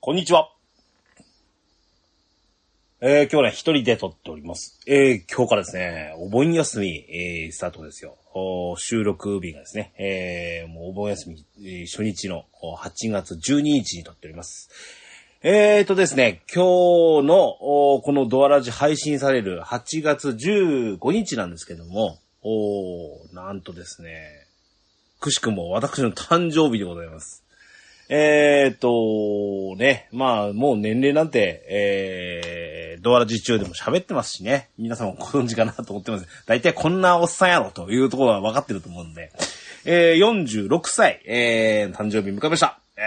こんにちは。えー、今日ね、一人で撮っております。えー、今日からですね、お盆休み、えー、スタートですよ。収録日がですね、えー、もうお盆休み、えー初日の8月12日に撮っております。えーとですね、今日の、このドアラジ配信される8月15日なんですけども、おなんとですね、くしくも私の誕生日でございます。えーっと、ね、まあ、もう年齢なんて、えー、ドアラジ中でも喋ってますしね、皆さんもご存知かなと思ってます。大体こんなおっさんやろというところは分かってると思うんで、えー、46歳、えー、誕生日迎えました。え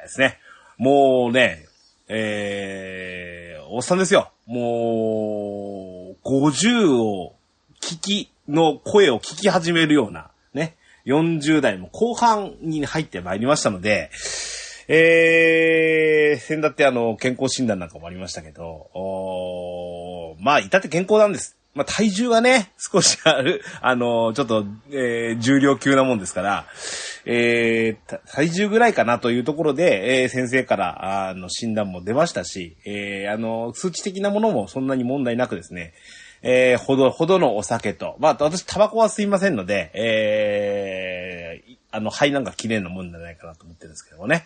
ー、ですね。もうね、えー、おっさんですよ。もう、50を聞き、の声を聞き始めるような、ね、40代の後半に入ってまいりましたので、えー、先だってあの、健康診断なんかもありましたけど、おまあ、至って健康なんです。まあ、体重がね、少しある、あの、ちょっと、えー、重量級なもんですから、えー、体重ぐらいかなというところで、えー、先生から、あの、診断も出ましたし、えー、あの、数値的なものもそんなに問題なくですね、えー、ほど、ほどのお酒と、まあ、私、タバコは吸いませんので、えー、あの、肺なんか綺麗なもんじゃないかなと思ってるんですけどもね。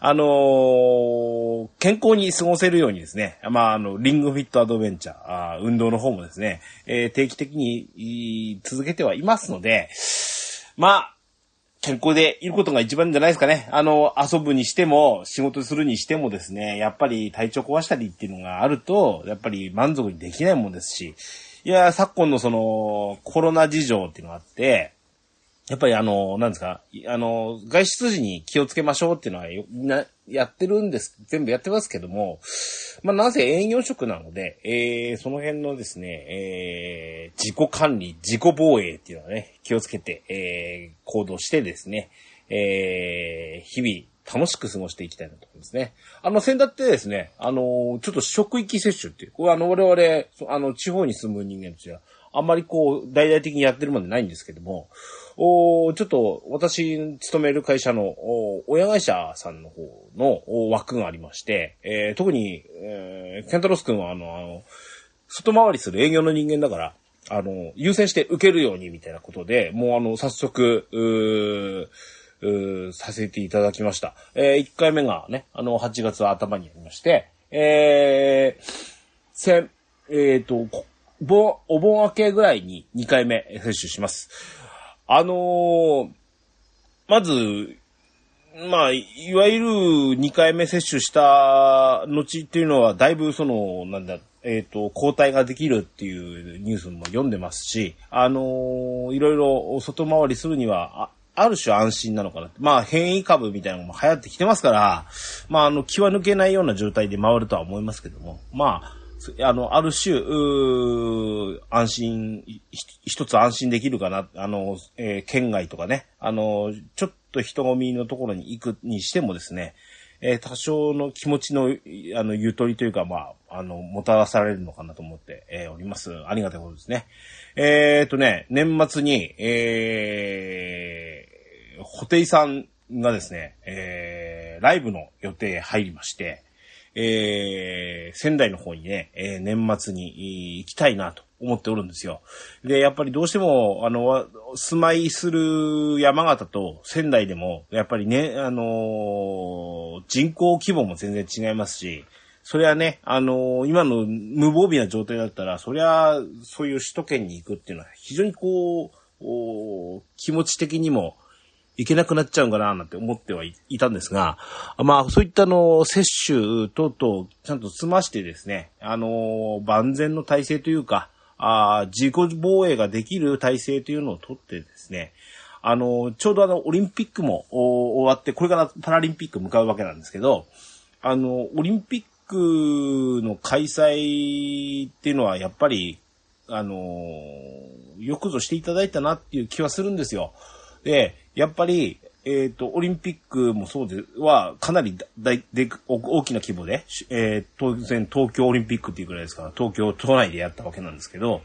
あのー健康に過ごせるようにですね、まあ、あの、リングフィットアドベンチャー、あー運動の方もですね、えー定期的に続けてはいますので、まあ、健康でいることが一番じゃないですかね。あの、遊ぶにしても、仕事するにしてもですね、やっぱり体調壊したりっていうのがあると、やっぱり満足にできないもんですし、いや、昨今のその、コロナ事情っていうのがあって、やっぱりあの、なんですか、あの、外出時に気をつけましょうっていうのはよみんなやってるんです、全部やってますけども、まあ、なぜ営業職なので、えー、その辺のですね、えー、自己管理、自己防衛っていうのはね、気をつけて、えー、行動してですね、えー、日々楽しく過ごしていきたいなと思いますね。あの、先だってですね、あの、ちょっと職域接種っていう、これあの、我々、あの、地方に住む人間としては、あんまりこう、大々的にやってるもんでないんですけども、おちょっと私勤める会社のお親会社さんの方のお枠がありまして、えー特に、えーケンタロス君はあの、あの、外回りする営業の人間だから、あの、優先して受けるようにみたいなことで、もうあの、早速、ううさせていただきました。えー1回目がね、あの、8月頭にやりまして、えー、せ、えっ、と、お盆明けぐらいに2回目接種します。あのーまず、まあ、いわゆる2回目接種した後っていうのは、だいぶその、なんだ、えっ、と、抗体ができるっていうニュースも読んでますし、あのーいろいろ外回りするには、ある種安心なのかな。まあ、変異株みたいなのも流行ってきてますから、まあ、あの、気は抜けないような状態で回るとは思いますけども、まあ、あの、ある種、安心、一つ安心できるかな。あの、えー県外とかね、あの、ちょっと人混みのところに行くにしてもですね、えー多少の気持ちの、あの、ゆとりというか、まあ、あの、もたらされるのかなと思って、えーおります。ありがたいことですね。えー、とね、年末に、えー、ホテイさんがですね、えー、ライブの予定入りまして、えー、仙台の方にね、えー年末に行きたいなと思っておるんですよ。で、やっぱりどうしても、あの、住まいする山形と仙台でも、やっぱりね、あのー人口規模も全然違いますし、それはね、あのー今の無防備な状態だったら、そりゃ、そういう首都圏に行くっていうのは、非常にこう、気持ち的にも、いけなくなっちゃうんかななんて思ってはいたんですが、まあそういったあの、接種等々ちゃんと済ましてですね、あの、万全の体制というか、あ自己防衛ができる体制というのをとってですね、あの、ちょうどあの、オリンピックも終わって、これからパラリンピック向かうわけなんですけど、あの、オリンピックの開催っていうのはやっぱり、あの、よくぞしていただいたなっていう気はするんですよ。で、やっぱり、えっ、と、オリンピックもそうで、は、かなりだいでお大きな規模で、えー当然東京オリンピックっていうくらいですから、東京都内でやったわけなんですけど、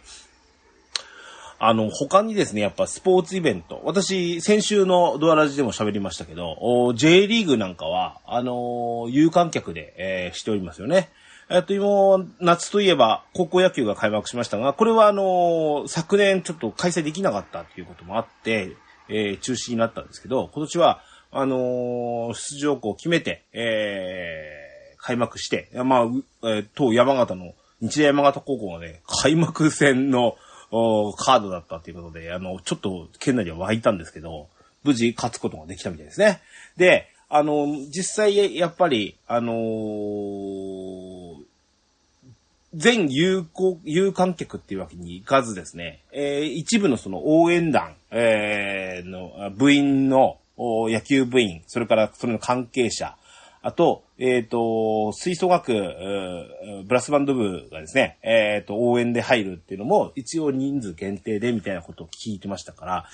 あの、他にですね、やっぱスポーツイベント。私、先週のドアラジでも喋りましたけど、J リーグなんかは、あの有観客で、えー、しておりますよね。えっと、今、夏といえば、高校野球が開幕しましたが、これはあの昨年ちょっと開催できなかったっていうこともあって、えー、中止になったんですけど、今年は、あの出場校を決めて、えー、開幕して、まあ、えー、当山形の、日大山形高校がね、開幕戦の、カードだったということで、あの、ちょっと県内では湧いたんですけど、無事勝つことができたみたいですね。で、あの、実際、やっぱり、あのー、全有効、有観客っていうわけにいかずですね、えー、一部のその応援団、えー、の部員の野球部員、それからそれの関係者、あと、えっ、ー、と、吹奏楽、ブラスバンド部がですね、えっ、ー、と、応援で入るっていうのも、一応人数限定でみたいなことを聞いてましたから、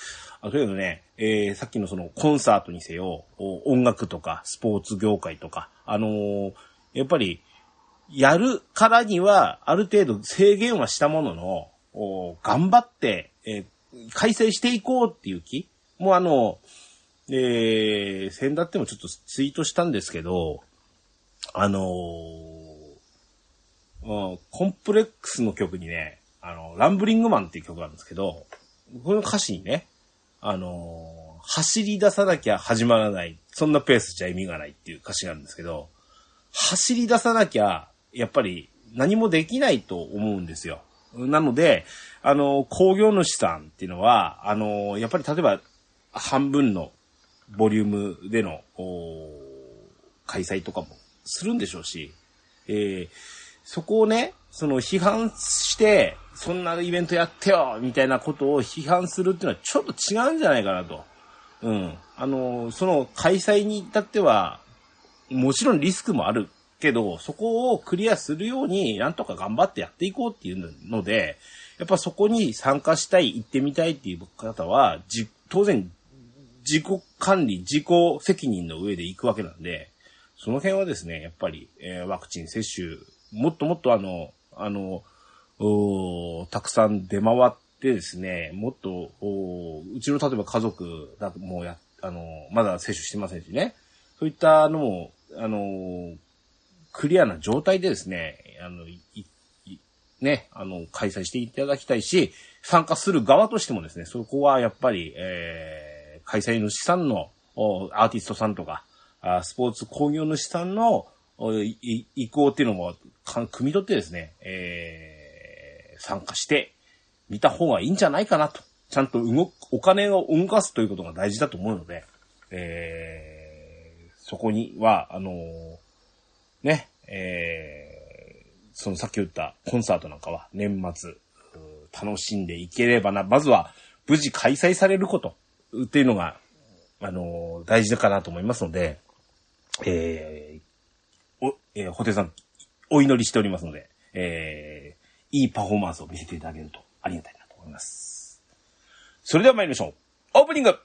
あというのね、えー、さっきのそのコンサートにせよ、音楽とかスポーツ業界とか、あのー、やっぱり、やるからには、ある程度制限はしたものの、頑張って、えー、開催していこうっていう気もうあの、えー、先だってもちょっとツイートしたんですけど、あのー、コンプレックスの曲にね、あの、ランブリングマンっていう曲があるんですけど、この歌詞にね、あのー、走り出さなきゃ始まらない。そんなペースじゃ意味がないっていう歌詞なんですけど、走り出さなきゃ、やっぱり何もできないと思うんですよ。なので、あの、工業主さんっていうのは、あの、やっぱり例えば、半分のボリュームでの、開催とかもするんでしょうし、えー、そこをね、その批判して、そんなイベントやってよみたいなことを批判するっていうのはちょっと違うんじゃないかなと。うん。あの、その開催に至っては、もちろんリスクもあるけど、そこをクリアするように、なんとか頑張ってやっていこうっていうので、やっぱそこに参加したい、行ってみたいっていう方は、じ、当然自己管理、自己責任の上で行くわけなんで、その辺はですね、やっぱり、えー、ワクチン接種、もっともっとあの、あの、たくさん出回ってですね、もっと、うちの例えば家族だともうや、あの、まだ接種してませんしね、そういったのも、あの、クリアな状態でですね、あの、ね、あの、開催していただきたいし、参加する側としてもですね、そこはやっぱり、えー開催主さんのアーティストさんとか、スポーツ工業主さんの意向っていうのも、汲み取ってですね、えー、参加してみた方がいいんじゃないかなと。ちゃんと動く、お金を動かすということが大事だと思うので、えー、そこには、あのー、ね、えー、そのさっき言ったコンサートなんかは年末、楽しんでいければな。まずは、無事開催されること。っていうのが、あの、大事かなと思いますので、えー、お、えー、ホテさん、お祈りしておりますので、えー、いいパフォーマンスを見せていただけるとありがたいなと思います。それでは参りましょう。オープニング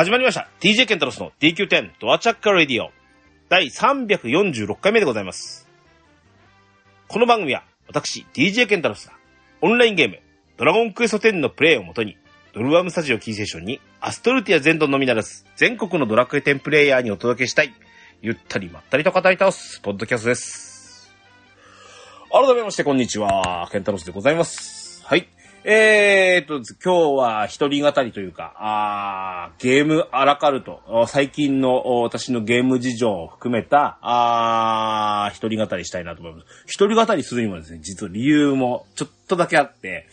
始まりました。DJ ケンタロスの DQ10 ドアチャッカーレディオ第346回目でございます。この番組は私 DJ ケンタロスがオンラインゲームドラゴンクエスト10のプレイをもとにドルワームスタジオキーセーションにアストルティア全土のみならず全国のドラクエ10プレイヤーにお届けしたいゆったりまったりと語り倒すポッドキャストです。改めましてこんにちは。ケンタロスでございます。はい。えー、っと、今日は一人語りというか、あゲームアラカルト、最近の私のゲーム事情を含めた、あ一人語りしたいなと思います。一人語りするにもですね、実は理由もちょっとだけあって、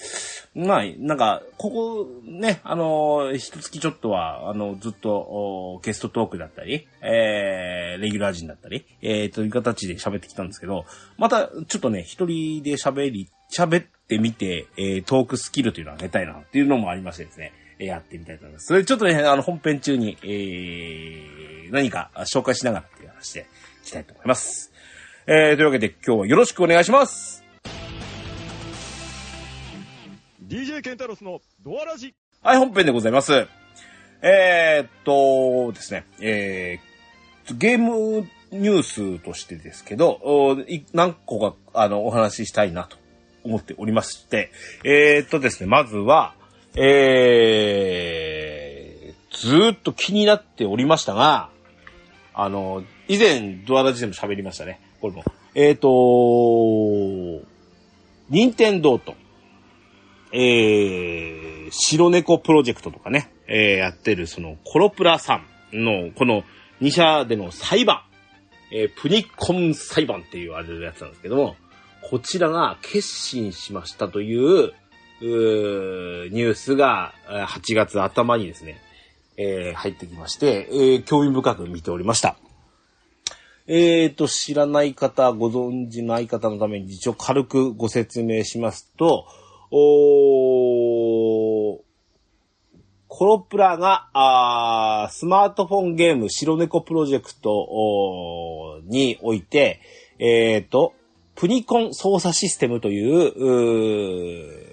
まあ、なんか、ここね、あの、一月ちょっとは、あの、ずっと、ゲストトークだったり、えー、レギュラー陣だったり、えー、という形で喋ってきたんですけど、また、ちょっとね、一人で喋り、喋ってみて、えー、トークスキルというのを上げたいな、っていうのもありましてですね、えやってみたいと思います。それちょっとね、あの、本編中に、えー、何か紹介しながらっていう話でいきたいと思います。えー、というわけで今日はよろしくお願いします。DJ ケンタロスのドアラジ。はい、本編でございます。えー、っとですね、えー、ゲームニュースとしてですけど、何個か、あの、お話ししたいなと思っておりまして、えー、っとですね、まずは、えー、ずーっと気になっておりましたが、あの、以前、ドアラジでも喋りましたね。これも。えー、っと、任天堂と、えー、白猫プロジェクトとかね、えー、やってるそのコロプラさんのこの2社での裁判、えー、プニコン裁判って言われるやつなんですけども、こちらが決心しましたという、うーニュースが8月頭にですね、えー、入ってきまして、えー、興味深く見ておりました。えーと、知らない方、ご存知ない方のために一応軽くご説明しますと、おコロプラが、あスマートフォンゲーム白猫プロジェクトにおいて、えっ、ー、と、プニコン操作システムという、う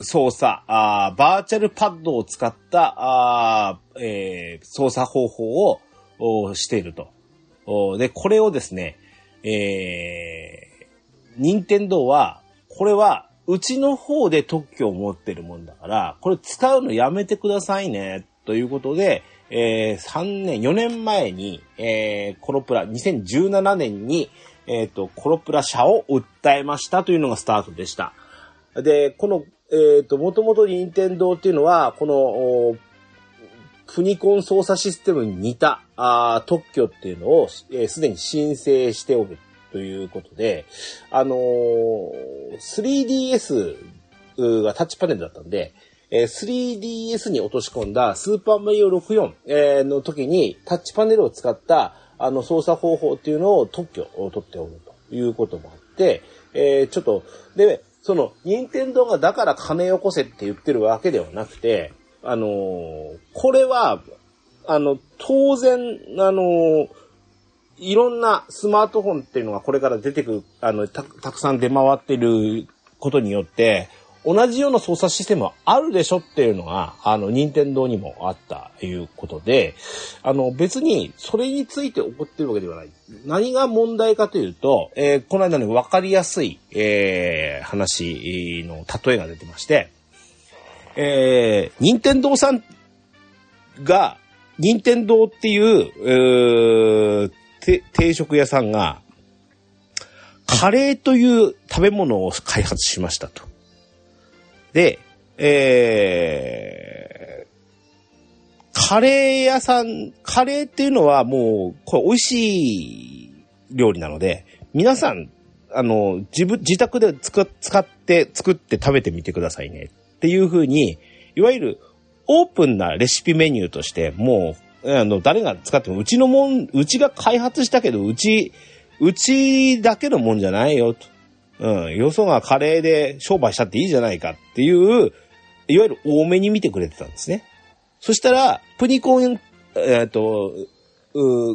操作あ、バーチャルパッドを使ったあ、えー、操作方法をしていると。で、これをですね、えー、任天堂は、これはうちの方で特許を持ってるもんだから、これ使うのやめてくださいね、ということで、えー、3年、4年前に、えー、コロプラ、2017年に、えっ、ー、と、コロプラ社を訴えましたというのがスタートでした。で、この、えっ、ー、と、もともと任天堂っていうのは、この、プニコン操作システムに似たあ特許っていうのをすで、えー、に申請しておるということで、あのー、3DS がタッチパネルだったんで、えー、3DS に落とし込んだスーパーマリオ64、えー、の時にタッチパネルを使ったあの操作方法っていうのを特許を取っておるということもあって、えー、ちょっと、で、その、任天堂がだから金よこせって言ってるわけではなくて、あのー、これは、あの、当然、あのー、いろんなスマートフォンっていうのがこれから出てくる、あの、たたくさん出回ってることによって、同じような操作システムはあるでしょっていうのが、あの、任天堂にもあったということで、あの、別にそれについて起こってるわけではない。何が問題かというと、えー、この間の分かりやすい、えー、話の例えが出てまして、えー、任天堂さんが、任天堂っていう、えー、定食屋さんが、カレーという食べ物を開発しましたと。で、えー、カレー屋さん、カレーっていうのはもう、これ美味しい料理なので、皆さん、あの、自分、自宅で使って作って食べてみてくださいねっていうふうに、いわゆるオープンなレシピメニューとして、もうあの、誰が使っても、うちのもん、うちが開発したけど、うち、うちだけのもんじゃないよ、と。うん、よそがカレーで商売したっていいじゃないかっていう、いわゆる多めに見てくれてたんですね。そしたら、プニコン、えっ、ー、と、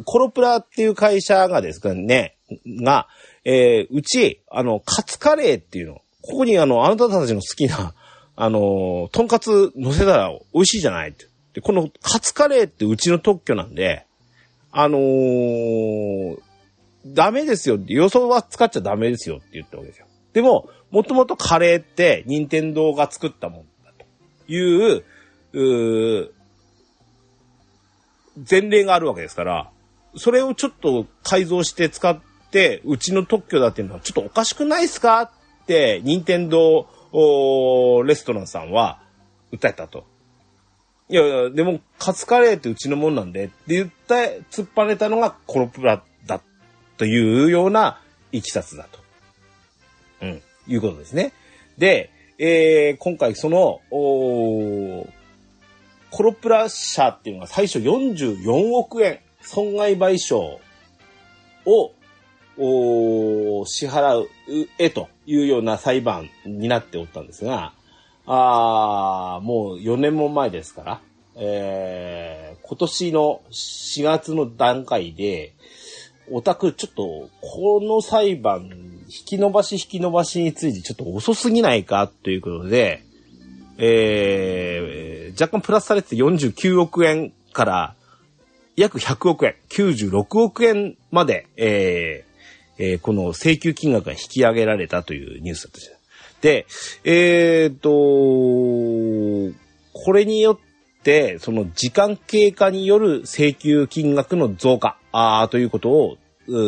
コロプラっていう会社がですかね、が、えー、うち、あの、カツカレーっていうの、ここにあの、あなたたちの好きな、あの、とんかつ乗せたら美味しいじゃないって。で、このカツカレーってうちの特許なんで、あのー、ダメですよ、予想は使っちゃダメですよって言ったわけですよ。でも、もともとカレーって任天堂が作ったもんだという、う前例があるわけですから、それをちょっと改造して使って、うちの特許だっていうのはちょっとおかしくないですかって、任天堂レストランさんは訴えたと。いやいや、でも、カツカレーってうちのもんなんでって言って、突っ張れたのがコロプラというような行きさつだと。うん、いうことですね。で、えー、今回その、おコロプラ社っていうのが最初44億円損害賠償をお支払うえというような裁判になっておったんですが、あもう4年も前ですから、えー、今年の4月の段階で、お宅ちょっと、この裁判、引き伸ばし引き伸ばしについてちょっと遅すぎないかということで、えー、若干プラスされて49億円から約100億円、96億円まで、えーえー、この請求金額が引き上げられたというニュースだったじゃない。で、えっ、と、これによって、その時間経過による請求金額の増加、あということを、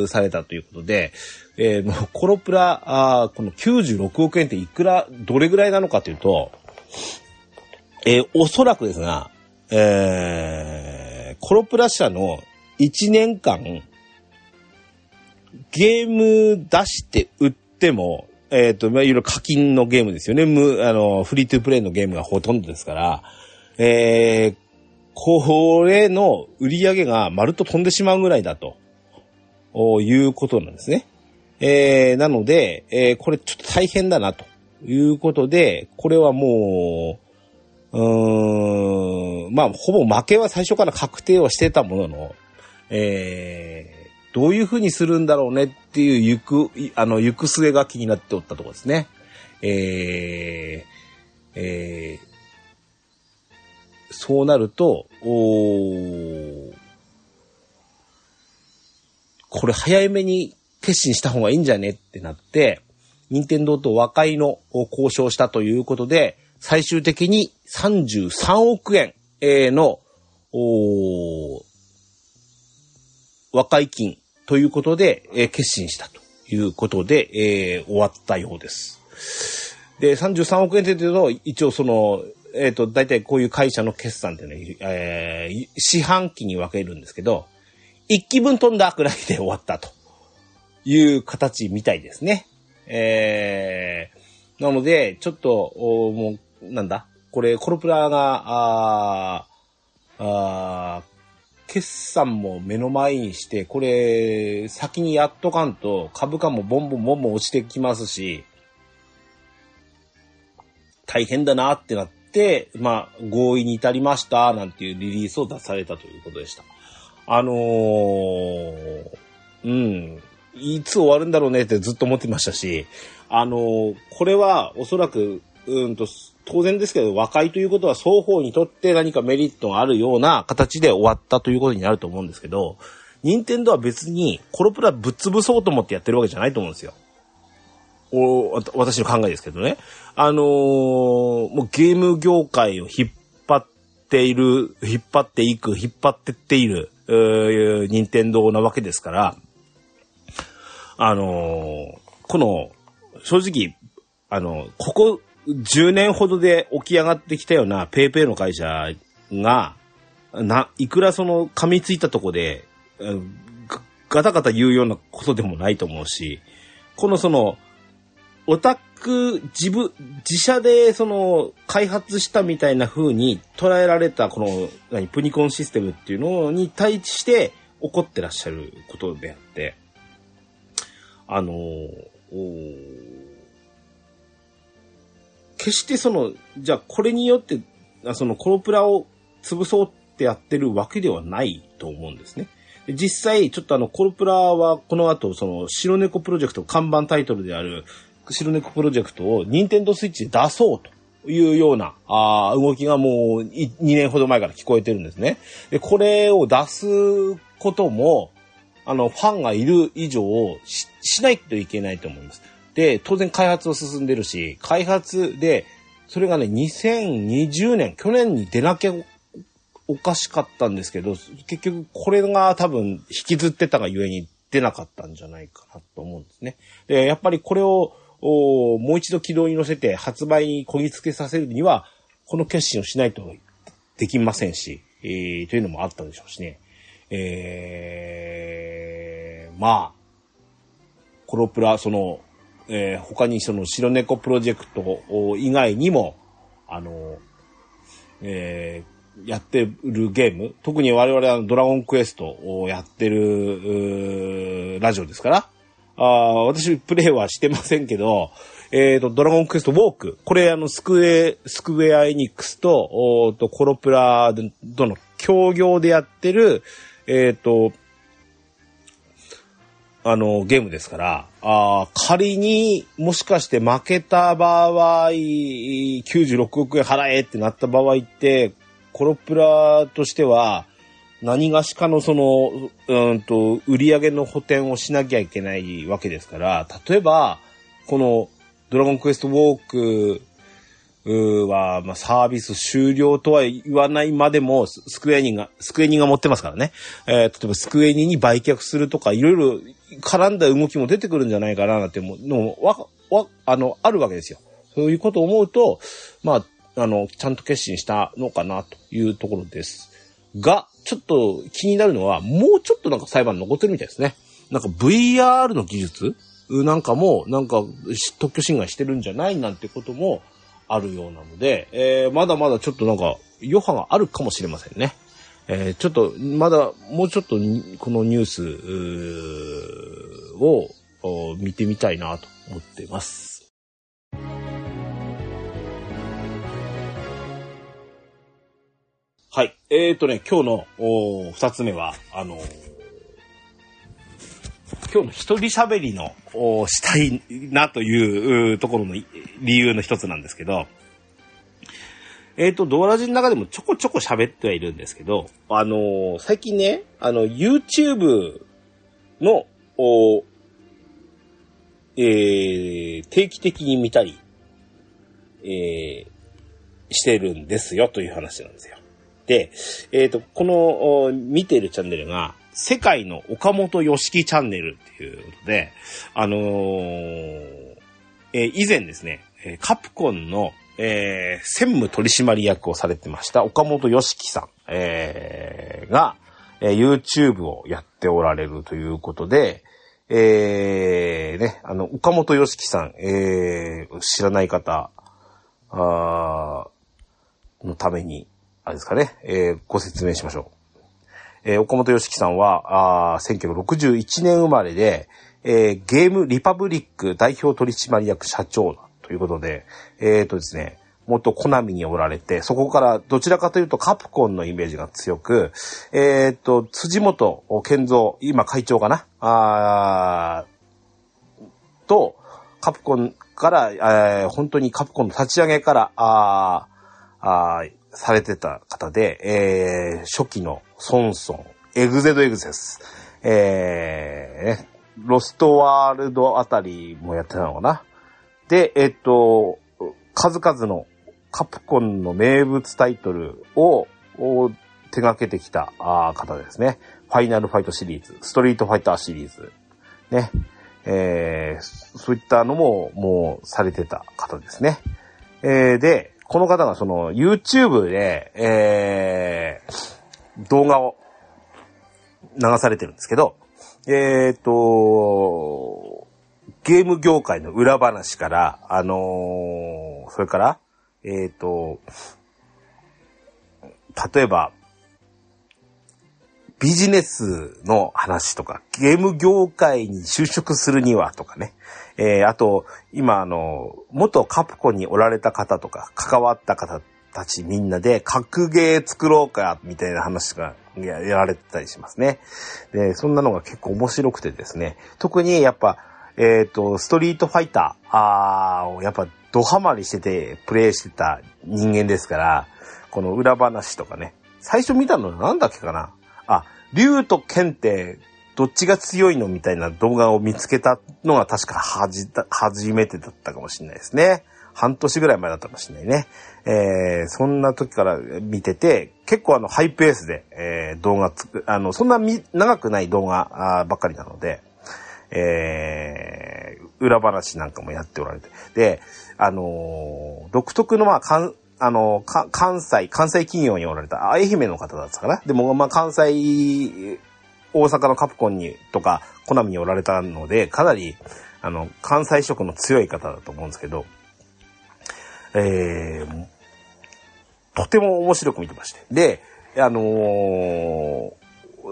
されたということで、えー、もうコロプラ、あこの96億円っていくら、どれぐらいなのかというと、えー、おそらくですが、えー、コロプラ社の1年間、ゲーム出して売っても、えっ、ー、と、いわゆる課金のゲームですよね。あの、フリートゥープレイのゲームがほとんどですから、えー、これの売り上げがまるっと飛んでしまうぐらいだと、いうことなんですね。えー、なので、えー、これちょっと大変だなということで、これはもう、うーん、まあ、ほぼ負けは最初から確定はしてたものの、えー、どういうふうにするんだろうねっていう行く、あの、行く末が気になっておったところですね。えー、えー、そうなると、おこれ早めに決心した方がいいんじゃねってなって、任天堂と和解の交渉したということで、最終的に33億円の、和解金ということで、え決心したということで、えー、終わったようです。で、33億円って言うと、一応その、えっ、ー、と、大体こういう会社の決算っていうのは、えー、四半期に分けるんですけど、一期分飛んだくらいで終わったという形みたいですね。えー、なので、ちょっと、おもう、なんだ、これ、コロプラが、ああ決算も目の前にして、これ、先にやっとかんと、株価もボンボンボンボン落ちてきますし、大変だなってなって、、まあ、合意に至りました、なんていうリリースを出されたということでした。あのー、うん、いつ終わるんだろうねってずっと思ってましたし、あのー、これはおそらく、うんと、当然ですけど、和解ということは双方にとって何かメリットがあるような形で終わったということになると思うんですけど、任天堂は別にコロプラぶっ潰そうと思ってやってるわけじゃないと思うんですよ。お私の考えですけどね。あのー、もうゲーム業界を引っ張っている、引っ張っていく、引っ張ってっている、え任天堂なわけですから、あのー、この、正直、あの、ここ10年ほどで起き上がってきたようなペイペイの会社が、な、いくらその噛みついたとこで、ガタガタ言うようなことでもないと思うし、このその、オタク自分、自社でその開発したみたいな風に捉えられたこの何プニコンシステムっていうのに対して怒ってらっしゃることであって、あの決してその、じゃあこれによって、そのコロプラを潰そうってやってるわけではないと思うんですね。実際、ちょっとあの、コロプラはこの後、その、白猫プロジェクト看板タイトルである、白猫プロジェクトを任天堂スイッチで出そうというような、あ動きがもう2年ほど前から聞こえてるんですね。で、これを出すことも、あの、ファンがいる以上し、しないといけないと思うんです。で、当然開発は進んでるし、開発で、それがね、2020年、去年に出なきゃおかしかったんですけど、結局これが多分引きずってたがゆえに出なかったんじゃないかなと思うんですね。で、やっぱりこれをもう一度軌道に乗せて発売にこぎつけさせるには、この決心をしないとできませんし、えー、というのもあったでしょうしね。えー、まあ、コロプラ、その、えー、他にその白猫プロジェクト以外にも、あの、えー、やってるゲーム、特に我々はドラゴンクエストをやってる、ラジオですから、あ私プレイはしてませんけど、えっ、ー、と、ドラゴンクエストウォーク。これ、あの、スクエ、スクエアエニックスと、おと、コロプラとの協業でやってる、えっ、ー、と、あの、ゲームですから、あ仮にもしかして負けた場合、96億円払えってなった場合って、コロプラとしては、何がしかのその、うんと、売り上げの補填をしなきゃいけないわけですから、例えば、この、ドラゴンクエストウォークは、まあ、サービス終了とは言わないまでも、スクエニが、スクエニが持ってますからね。えー、例えばスクエニに売却するとか、いろいろ絡んだ動きも出てくるんじゃないかな、なんてものわ、わ、あの、あるわけですよ。そういうことを思うと、まあ、あの、ちゃんと決心したのかな、というところです。が、ちょっと気になるのは、もうちょっとなんか裁判残ってるみたいですね。なんか VR の技術？なんかも、なんか特許侵害してるんじゃないなんてことも、あるようなので、えー、まだまだちょっとなんか余波があるかもしれませんね。えー、ちょっと、まだ、もうちょっと、このニュースを見てみたいなと思っています。はい。えっ、ー、とね、今日の二つ目は、あの今日の一人喋りの、したいなというところの理由の一つなんですけど、えっ、ー、と、ドアラジの中でもちょこちょこ喋ってはいるんですけど、あの、最近ね、あの、YouTube の、おえー、定期的に見たり、えー、してるんですよという話なんですよ。で、えっ、ー、と、この、見ているチャンネルが、世界の岡本よしきチャンネルっていうことで、あのー、えー、以前ですね、カプコンの、えー、専務取締役をされてました岡本よしきさん、えー、が、えー、YouTube をやっておられるということで、えー、ね、あの、岡本よしきさん、えー、知らない方、あのために、あれですかね、えー、ご説明しましょう。えー、岡本良樹さんは、あ1961年生まれで、えー、ゲームリパブリック代表取締役社長ということで、えっ、ー、とですね、元コナミにおられて、そこからどちらかというとカプコンのイメージが強く、えっ、ー、と、辻本健三、今会長かな？あと、カプコンから、えー、本当にカプコンの立ち上げから、ああされてた方で、えー、初期のソンソン、エグゼドエグゼです。えー、ロストワールドあたりもやってたのかな。で、えっと、数々のカプコンの名物タイトルを手掛けてきた方ですね。ファイナルファイトシリーズ、ストリートファイターシリーズ、ね。えー、そういったのももうされてた方ですね。えー、で、この方がその YouTube で、えー、動画を流されてるんですけど、えっ、と、ゲーム業界の裏話から、あのー、それから、えっ、と、例えば、ビジネスの話とか、ゲーム業界に就職するにはとかね、えー、あと、今あの、元カプコにおられた方とか、関わった方たちみんなで、格ゲー作ろうか、みたいな話がやられてたりしますね。で、そんなのが結構面白くてですね、特にやっぱ、えっ、ー、と、ストリートファイター、あー、やっぱドハマりしてて、プレイしてた人間ですから、この裏話とかね、最初見たのなんだっけかなあ、竜と剣ってどっちが強いのみたいな動画を見つけたのが確かはじ、初めてだったかもしれないですね。半年ぐらい前だったかもしれないね。えー、そんな時から見てて、結構あの、ハイペースで、えー、動画つく、あの、そんなみ長くない動画ばっかりなので、えー、裏話なんかもやっておられて。で、あのー独特のまあ、かん、あの関西、関西企業におられた、愛媛の方だったかな？でも、まあ、関西、大阪のカプコンに、とか、コナミにおられたので、かなり、あの、関西色の強い方だと思うんですけど、えー、とても面白く見てまして。で、あのー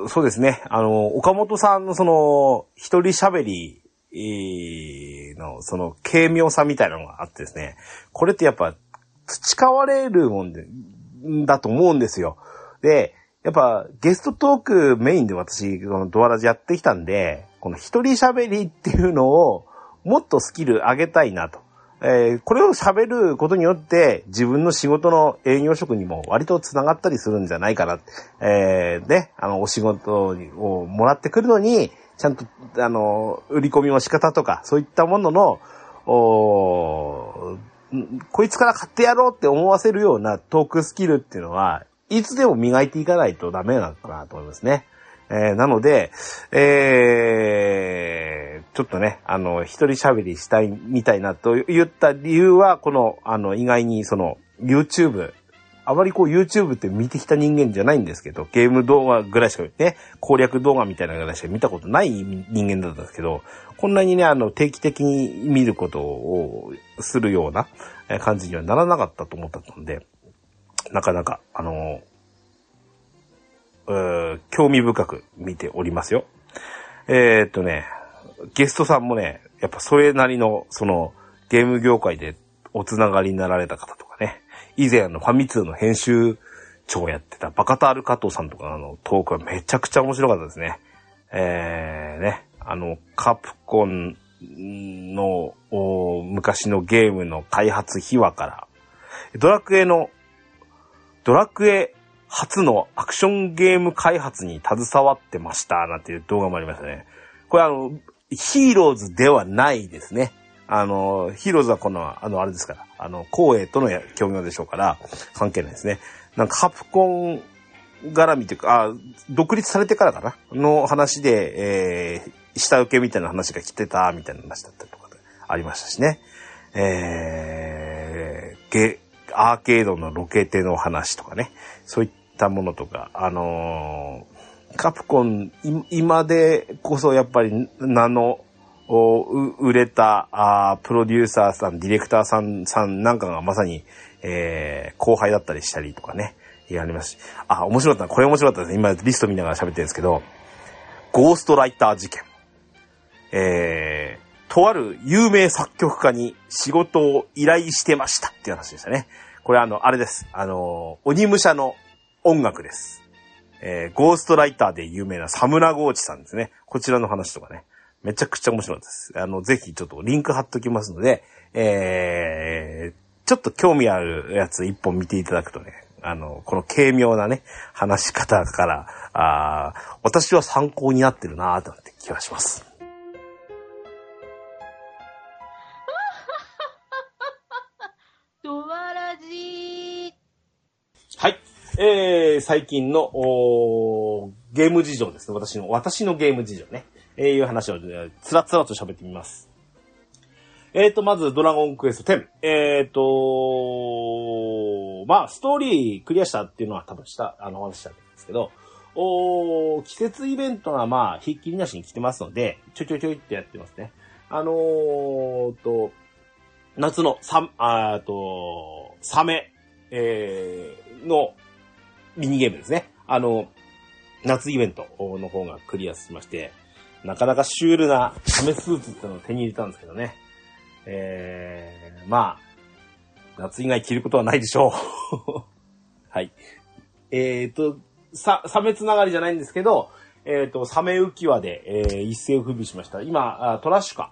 そうですね、あのー岡本さんのその、一人喋り、えーの、その、軽妙さみたいなのがあってですね、これってやっぱ、培われるもんで、だと思うんですよ。で、やっぱ、ゲストトークメインで私、このドアラジやってきたんで、この一人喋りっていうのを、もっとスキル上げたいなと。えーこれを喋ることによって、自分の仕事の営業職にも割と繋がったりするんじゃないかな。えーね、あの、お仕事をもらってくるのに、ちゃんと、あの、売り込みの仕方とか、そういったものの、おこいつから買ってやろうって思わせるようなトークスキルっていうのは、いつでも磨いていかないとダメなのかなと思いますね。えーなので、えーちょっとね、あの、一人喋りしたいみたいなと言った理由は、この、あの、意外にその、YouTube、あまりこう YouTube って見てきた人間じゃないんですけど、ゲーム動画ぐらいしかね、攻略動画みたいなぐらいしか見たことない人間だったんですけど、こんなにね、あの、定期的に見ることをするような感じにはならなかったと思ったので、なかなか、あの、興味深く見ておりますよ。えーっとね、ゲストさんもね、やっぱそれなりの、その、ゲーム業界でおつながりになられた方とかね、以前あのファミ通の編集長をやってたバカタール加藤さんとかのトークはめちゃくちゃ面白かったですね。えー、ね、あの、カプコンの昔のゲームの開発秘話から、ドラクエの、ドラクエ初のアクションゲーム開発に携わってました、なんていう動画もありましたね。これあの、ヒーローズではないですね。あの、ヒーローズはこの、あの、あれですから、あの、光栄との協業でしょうから、関係ないですね。なんか、カプコン絡みというか、あ、独立されてからかなの話で、えー、下請けみたいな話が来てた、みたいな話だったりとかありましたしね。えー、ゲ、アーケードのロケテの話とかね。そういったものとか、あのーカプコン、今でこそやっぱり名のおう売れたあプロデューサーさん、ディレクターさん、さんなんかがまさに、えー後輩だったりしたりとかね、やりますし。あ、面白かった。これ面白かったですね。今リスト見ながら喋ってるんですけど、ゴーストライター事件。えー、とある有名作曲家に仕事を依頼してましたっていう話でしたね。これあの、あれです。あの、鬼武者の音楽です。えー、ゴーストライターで有名なサムラゴーチさんですね。こちらの話とかね。めちゃくちゃ面白かったです。あの、ぜひちょっとリンク貼っときますので、えー、ちょっと興味あるやつ一本見ていただくとね、あの、この軽妙なね、話し方から、あ私は参考になってるなーって気がします。えー、最近の、おーゲーム事情ですね。私の、私のゲーム事情ね。えー、いう話を、えーつらつらと喋ってみます。えーと、まず、ドラゴンクエスト10。えーと、まあ、ストーリークリアしたっていうのは多分した、あの、話したんですけど、おー季節イベントがまあ、ひっきりなしに来てますので、ちょちょちょいってやってますね。あのーと、夏のサあーと、サメ、えーのミニゲームですね。あの、夏イベントの方がクリアしまして、なかなかシュールなサメスーツってのを手に入れたんですけどね。えー、まあ、夏以外着ることはないでしょう。はい。えーと、さ、サメつながりじゃないんですけど、えーと、サメ浮き輪で、えー一世を風靡しました。今、トラッシュカ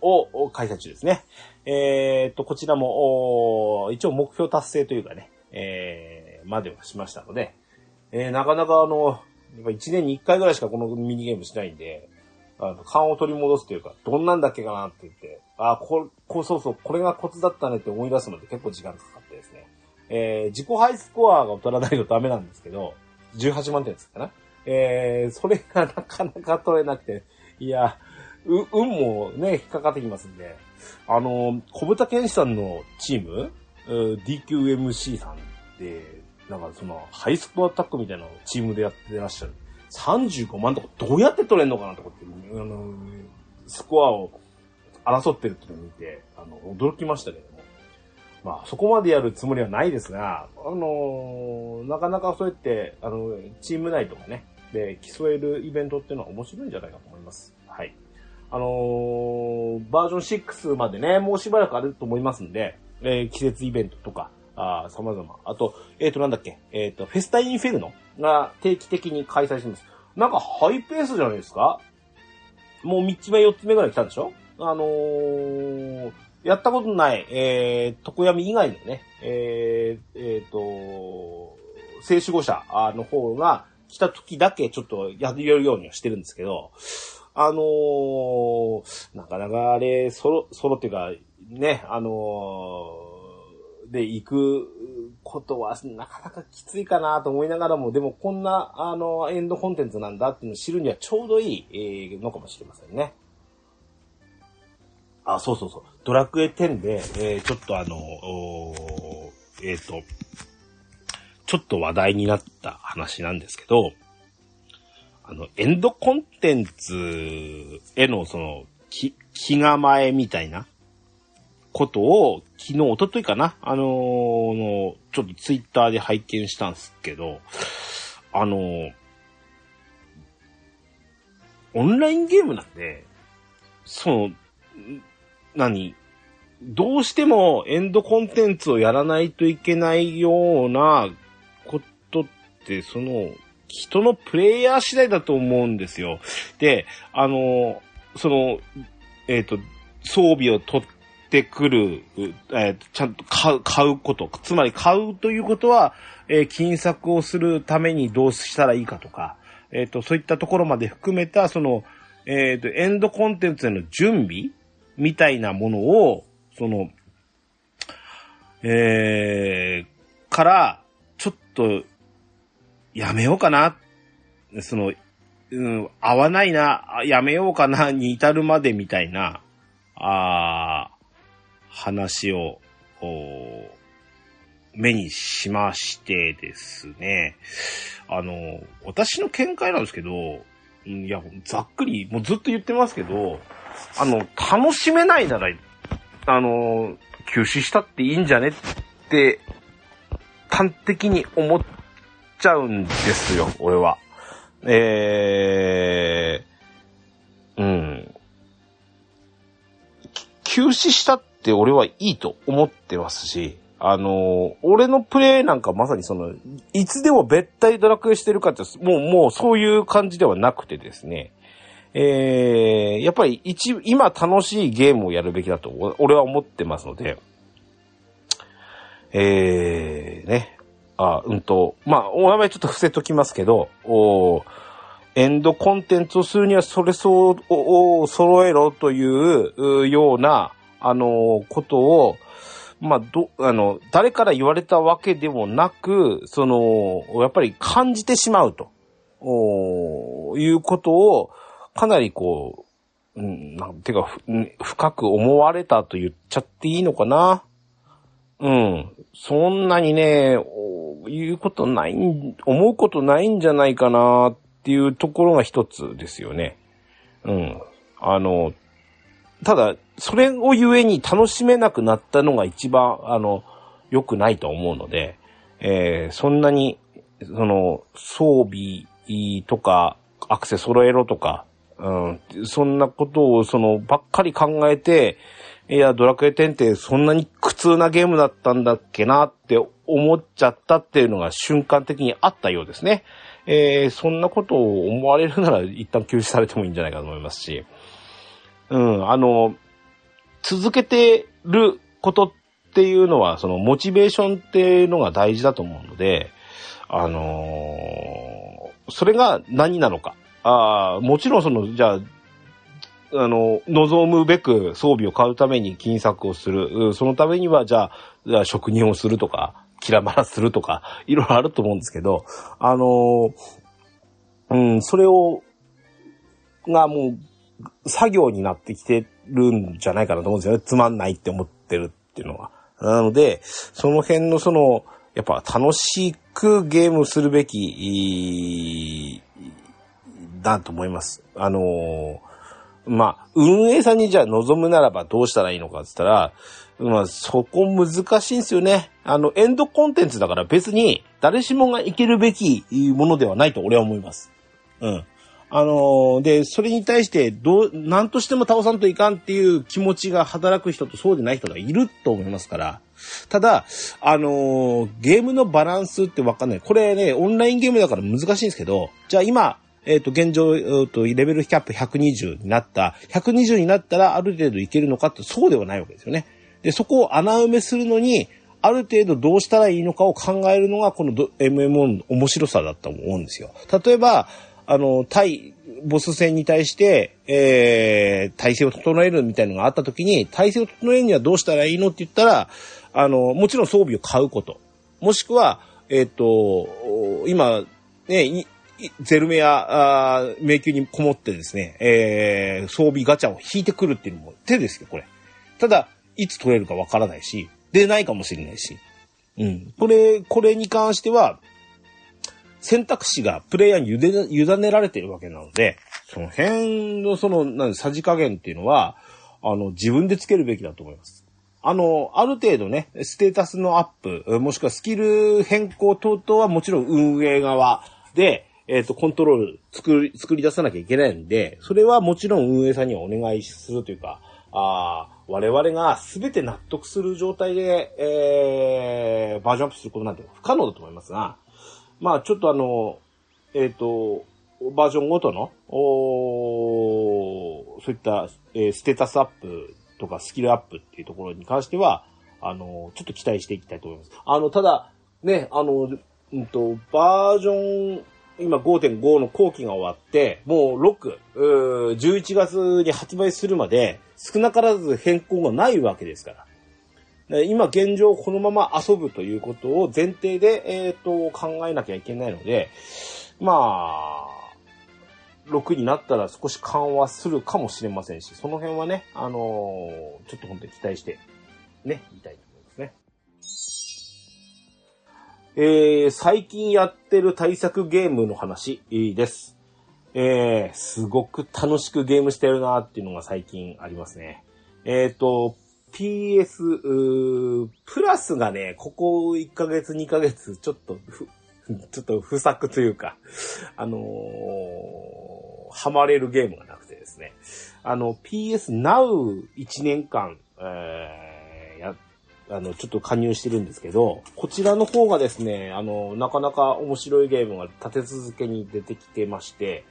を開催中ですね。えーと、こちらも、一応目標達成というかね、えー、まではしましたので、えーなかなかあの、やっぱ1年に1回ぐらいしかこのミニゲームしないんで、あの、勘を取り戻すというか、どんなんだっけかなって言って、あ、こ、こう、そうそう、これがコツだったねって思い出すので結構時間かかってですね。えー、自己ハイスコアが取らないとダメなんですけど、18万点ですかな。えー、それがなかなか取れなくて、いや、う、運もね、引っかかってきますんで。あの、小豚健志さんのチーム、DQMC さんで、なんかその、ハイスコアタックみたいなのをチームでやってらっしゃる。35万とかどうやって取れんのかなとかって、あの、スコアを争ってるっていうのを見て、あの、驚きましたけども。まあ、そこまでやるつもりはないですが、あのなかなかそうやって、あの、チーム内とかね、で、競えるイベントっていうのは面白いんじゃないかと思います。はい。あのーバージョン6までね、もうしばらくあると思いますんで、えー季節イベントとか、あー様々。あと、えっ、と、なんだっけ、えっ、と、フェスタインフェルノが定期的に開催してます。なんかハイペースじゃないですかもう3つ目、4つ目ぐらい来たんでしょあのー、やったことない、えー、床闇以外のね、えー、えーと、静止語者の方が来た時だけちょっとやるようにはしてるんですけど、あのー、なかなかあれ、ソロ、ソロっていうか、ね、あのーで行くことはなかなかきついかなと思いながらも、でもこんな、あの、エンドコンテンツなんだっていうのを知るにはちょうどいい、えのかもしれませんね。あ、そうそうそう。ドラクエ10で、えーちょっとあの、えっ、と、ちょっと話題になった話なんですけど、あの、エンドコンテンツへのその、気、気構えみたいなことを、昨日、一昨日かな？あのーの、ちょっとツイッターで拝見したんですけど、あのーオンラインゲームなんで、その、何どうしてもエンドコンテンツをやらないといけないようなことって、その、人のプレイヤー次第だと思うんですよ。で、あの、その、えっ、と、装備を取ってくる、えーちゃんと買う、買うこと。つまり買うということは、えー金策をするためにどうしたらいいかとか、えっ、と、そういったところまで含めた、その、えっ、と、エンドコンテンツへの準備みたいなものを、その、えー、から、ちょっと、やめようかな。その、うん、合わないな、やめようかな、に至るまでみたいな、あ話を、目にしましてですね。あの、私の見解なんですけど、いや、ざっくり、もうずっと言ってますけど、あの、楽しめないなら、あの、休止したっていいんじゃねって、端的に思っちゃうんですよ、俺は。えー、うん。休止したっって俺はいいと思ってますし、あの俺のプレイなんかまさにその、いつでも別体ドラクエしてるかって、もう、もうそういう感じではなくてですね、えー、やっぱり一、今楽しいゲームをやるべきだと、俺は思ってますので、えー、ね。あ、うんと、まあ、お名前ちょっと伏せときますけど、おエンドコンテンツをするにはそれそうを揃えろというような、あの、ことを、まあ、ど、あの、誰から言われたわけでもなく、その、やっぱり感じてしまうと、おいうことを、かなりこう、うん、なんていうか、深く思われたと言っちゃっていいのかな。うん。そんなにね、言うことないん、思うことないんじゃないかなっていうところが一つですよね。うん。あの、ただ、それをゆえに楽しめなくなったのが一番、あの、良くないと思うので、えーそんなに、その、装備とか、アクセ揃えろとか、うん、そんなことを、その、ばっかり考えて、いや、ドラクエ10ってそんなに苦痛なゲームだったんだっけなって思っちゃったっていうのが瞬間的にあったようですね。えーそんなことを思われるなら一旦休止されてもいいんじゃないかと思いますし、うん、あの、続けてることっていうのは、そのモチベーションっていうのが大事だと思うので、あのーそれが何なのか。あーもちろんその、じゃあ、あの、望むべく装備を買うために金策をする。そのためには、じゃあ、じゃあ職人をするとか、キラマラするとか、いろいろあると思うんですけど、あのーうん、それを、がもう、作業になってきてるんじゃないかなと思うんですよね。つまんないって思ってるっていうのは。なので、その辺のその、やっぱ楽しくゲームするべき、だと思います。あのまあ、運営さんにじゃあ望むならばどうしたらいいのかって言ったら、まあ、そこ難しいんですよね。あの、エンドコンテンツだから別に誰しもがいけるべきものではないと俺は思います。うん。あので、それに対して、どう、何としても倒さんといかんっていう気持ちが働く人とそうでない人がいると思いますから。ただ、あのゲームのバランスってわかんない。これね、オンラインゲームだから難しいんですけど、じゃあ今、えっ、と、現状、えーと、レベルキャップ120になった、120になったらある程度いけるのかってそうではないわけですよね。で、そこを穴埋めするのに、ある程度どうしたらいいのかを考えるのがこの MMO の面白さだと思うんですよ。例えば、あの、対、ボス戦に対して、えー、体制を整えるみたいなのがあった時に、体制を整えるにはどうしたらいいのって言ったら、あの、もちろん装備を買うこと。もしくは、えっ、と、今、ね、ゼルメや、あー迷宮にこもってですね、えー、装備ガチャを引いてくるっていうのも手ですよ、これ。ただ、いつ取れるかわからないし、出ないかもしれないし。うん。これ、これに関しては、選択肢がプレイヤーに委ねられているわけなので、その辺のその、なんさじ加減っていうのは、あの、自分でつけるべきだと思います。あの、ある程度ね、ステータスのアップ、もしくはスキル変更等々はもちろん運営側で、えっ、と、コントロール作り、作り出さなきゃいけないんで、それはもちろん運営さんにはお願いするというか、あー我々が全て納得する状態で、えー、バージョンアップすることなんて不可能だと思いますが、まあちょっとあの、えっ、と、バージョンごとの、おそういった、えーステータスアップとかスキルアップっていうところに関しては、あの、ちょっと期待していきたいと思います。あの、ただ、ね、あの、うんと、バージョン、今5.5の後期が終わって、もう6、う11月に発売するまで少なからず変更がないわけですから。今現状このまま遊ぶということを前提で、えっ、と、考えなきゃいけないので、まあ、6になったら少し緩和するかもしれませんし、その辺はね、あのーちょっと本当に期待して、ね、言いたいと思いますね。えー、最近やってる対策ゲームの話です。えー、すごく楽しくゲームしてるなっていうのが最近ありますね。えっ、と、PS、プラスがね、ここ1ヶ月2ヶ月、ちょっとふ、ちょっと不作というか、あのーハマれるゲームがなくてですね。あの、PS Now 1年間、えーや、あの、ちょっと加入してるんですけど、こちらの方がですね、あの、なかなか面白いゲームが立て続けに出てきてまして、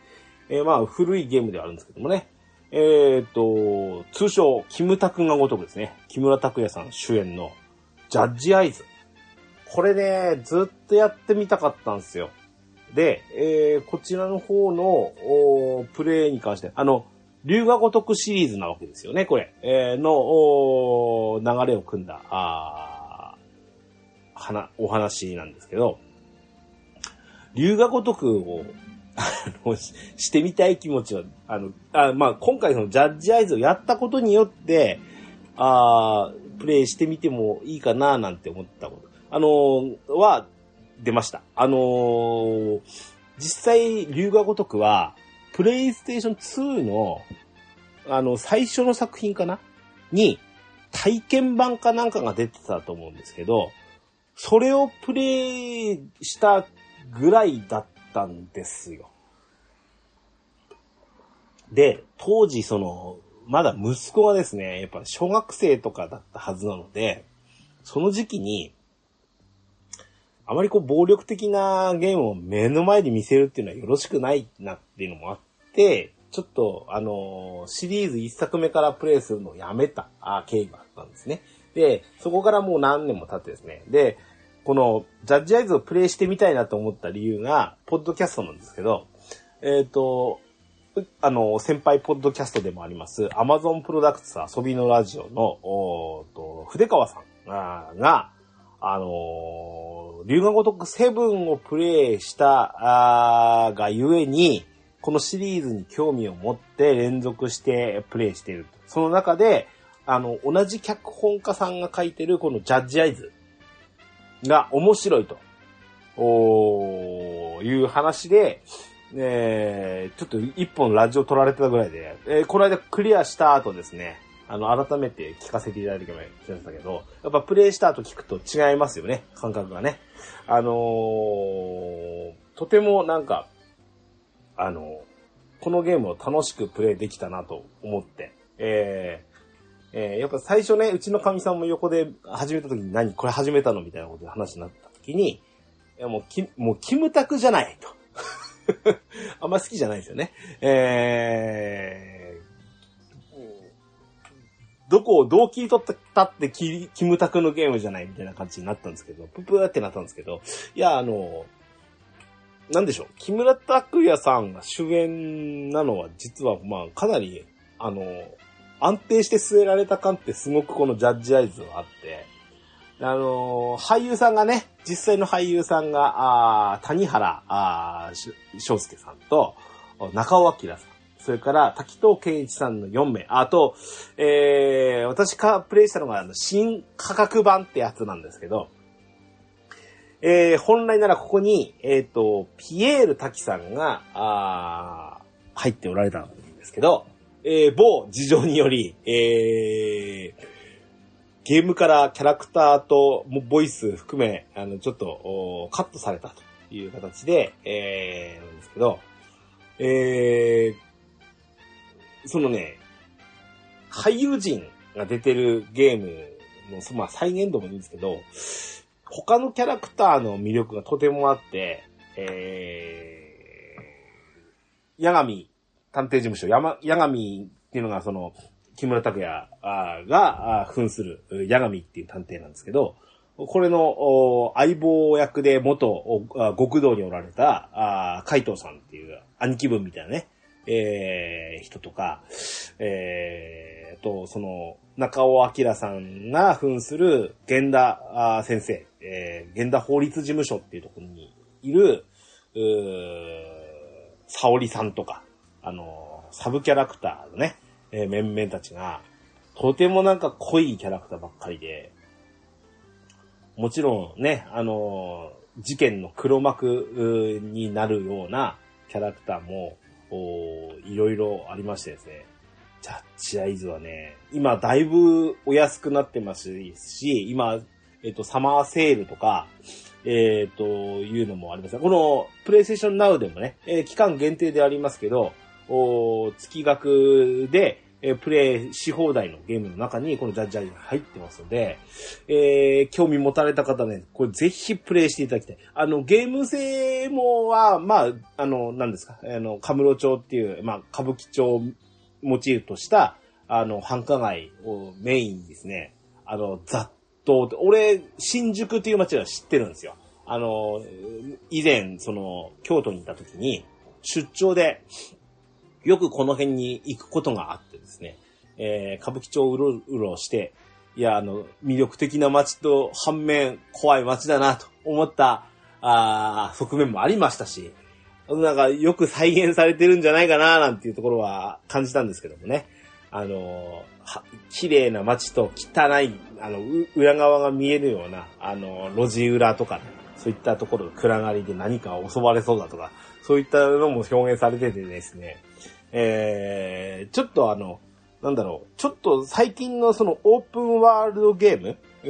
えーまあ、古いゲームではあるんですけどもね。えっ、と、通称、キムタクがごとくですね。木村拓哉さん主演の、ジャッジアイズ。これね、ずっとやってみたかったんですよ。で、えーこちらの方の、おプレイに関して、あの、龍が如くシリーズなわけですよね、これ。えーの、お流れを組んだ、あーはな、お話なんですけど、龍が如くを、あの、してみたい気持ちは、あの、あまあ、今回そのジャッジアイズをやったことによって、あープレイしてみてもいいかななんて思ったこと。あのーは、出ました。あのー実際、龍が如くは、プレイステーション2の、あの、最初の作品かな？に、体験版かなんかが出てたと思うんですけど、それをプレイしたぐらいだったんですよ。で、当時その、まだ息子がですね、やっぱ小学生とかだったはずなので、その時期に、あまりこう暴力的なゲームを目の前で見せるっていうのはよろしくないなっていうのもあって、ちょっと、あのシリーズ1作目からプレイするのをやめた経緯があったんですね。で、そこからもう何年も経ってですね。で、このジャッジアイズをプレイしてみたいなと思った理由が、ポッドキャストなんですけど、えっ、と、あの、先輩ポッドキャストでもあります、アマゾンプロダクツ遊びのラジオの、おと、筆川さんが、あのー、龍が如くセブンをプレイした、あがゆえに、このシリーズに興味を持って連続してプレイしている。その中で、あの、同じ脚本家さんが書いてるこのジャッジアイズが面白いと、おいう話で、えー、ちょっと一本ラジオ撮られてたぐらいで、えー、この間クリアした後ですね、あの、改めて聞かせていただいてきましたけど、やっぱプレイした後聞くと違いますよね、感覚がね。あのー、とてもなんか、あの、このゲームを楽しくプレイできたなと思って、えー、えー、やっぱ最初ね、うちの神さんも横で始めた時に何これ始めたのみたいなことで話になった時に、いやもうき、もうキムタクじゃないと。あんま好きじゃないですよね。えー、どこをどう切り取ったってキキムタクのゲームじゃないみたいな感じになったんですけど、ププーってなったんですけど、いや、あの、なんでしょう、木村拓哉さんが主演なのは実はまあかなり、あの、安定して据えられた感ってすごくこのジャッジアイズはあって、あの俳優さんがね、実際の俳優さんが、あ谷原あ翔介さんと、中尾明さん、それから滝藤健一さんの4名、あと、えー、私がプレイしたのが、あの、新価格版ってやつなんですけど、えー、本来ならここに、えっ、ー、と、ピエール滝さんが、あ入っておられたんですけど、えー、某事情により、えー、ゲームからキャラクターとボイス含め、あの、ちょっと、カットされたという形で、えー、なんですけど、えー、そのね、俳優陣が出てるゲームの、まあ、再現度もいいんですけど、他のキャラクターの魅力がとてもあって、えー、ヤガミ探偵事務所、ヤマ、ヤガミっていうのがその、木村拓哉が扮するヤガミっていう探偵なんですけど、これの相棒役で元極道におられた海藤さんっていう兄貴分みたいなね、えー、人とか、えー、と、その、中尾明さんが扮する源田先生、えー、源田法律事務所っていうところにいる、う沙織さんとか、あの、サブキャラクターのね、えー、面々たちが、とてもなんか濃いキャラクターばっかりで、もちろんね、あのー、事件の黒幕になるようなキャラクターも、おいろいろありましてですね。ジャッジアイズはね、今だいぶお安くなってますし、今、えっ、と、サマーセールとか、えっ、と、いうのもありますこの、プレイステーションナウでもね、え、期間限定でありますけど、お月額で、え、プレイし放題のゲームの中にこのジャッジアイが入ってますので、えー、興味持たれた方ね、これぜひプレイしていただきたい。あの、ゲーム性もは、まあ、あの、何ですか、あの、カムロ町っていう、まあ、歌舞伎町をモチーフとした、あの、繁華街をメインにですね、あの、雑踏俺、新宿っていう街は知ってるんですよ。あの、以前、その、京都にいた時に、出張で、よくこの辺に行くことがあってですね、えー、歌舞伎町をうろうろして、いや、あの、魅力的な街と反面怖い街だなと思った、あ側面もありましたし、なんかよく再現されてるんじゃないかななんていうところは感じたんですけどもね。あの、綺麗な街と汚い、あの、裏側が見えるような、あの、路地裏とか、ね、そういったところ暗がりで何か襲われそうだとか、そういったのも表現されててですね、えー、ちょっとあの、なんだろう、ちょっと最近のそのオープンワールドゲーム、え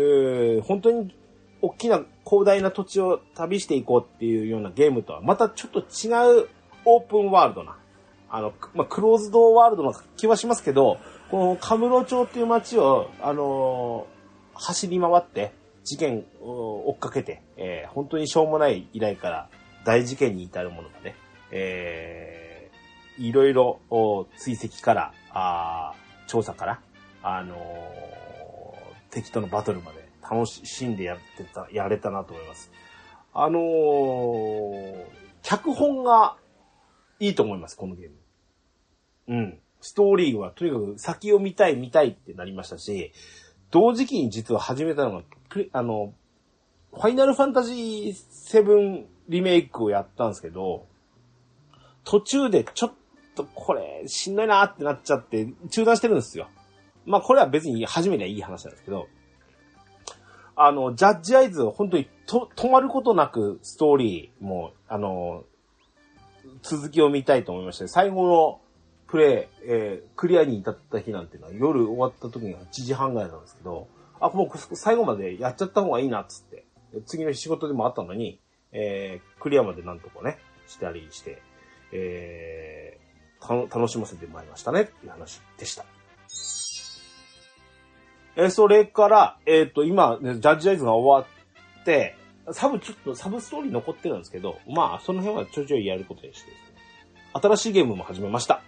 ー、本当に大きな広大な土地を旅していこうっていうようなゲームとはまたちょっと違うオープンワールドな、あの、まあ、クローズドワールドな気はしますけど、このカムロ町っていう街を、あのー、走り回って事件を追っかけて、えー、本当にしょうもない依頼から大事件に至るものがね、えー、いろいろ追跡から、あ調査から、あのー、敵とのバトルまで楽しんでやってた、やれたなと思います。あのー、脚本がいいと思います、このゲーム。うん。ストーリーはとにかく先を見たい見たいってなりましたし、同時期に実は始めたのが、あの、ファイナルファンタジー7リメイクをやったんですけど、途中でちょっとこれ、しんどいなってなっちゃって、中断してるんですよ。まあ、これは別に始めりゃいい話なんですけど、あの、ジャッジアイズ、本当にと止まることなくストーリーも、あの、続きを見たいと思いまして、最後のプレイ、えークリアに至った日なんていうのは夜終わった時には1時半ぐらいなんですけど、あ、もう最後までやっちゃった方がいいなっつって、次の日仕事でもあったのに、えークリアまでなんとかね、したりして、えー楽しませてまいりましたねっていう話でした。えそれから、えっ、と、今、ね、ジャッジアイズが終わって、サブ、ちょっとサブストーリー残ってるんですけど、まあ、その辺はちょいちょいやることにしてですね。新しいゲームも始めました。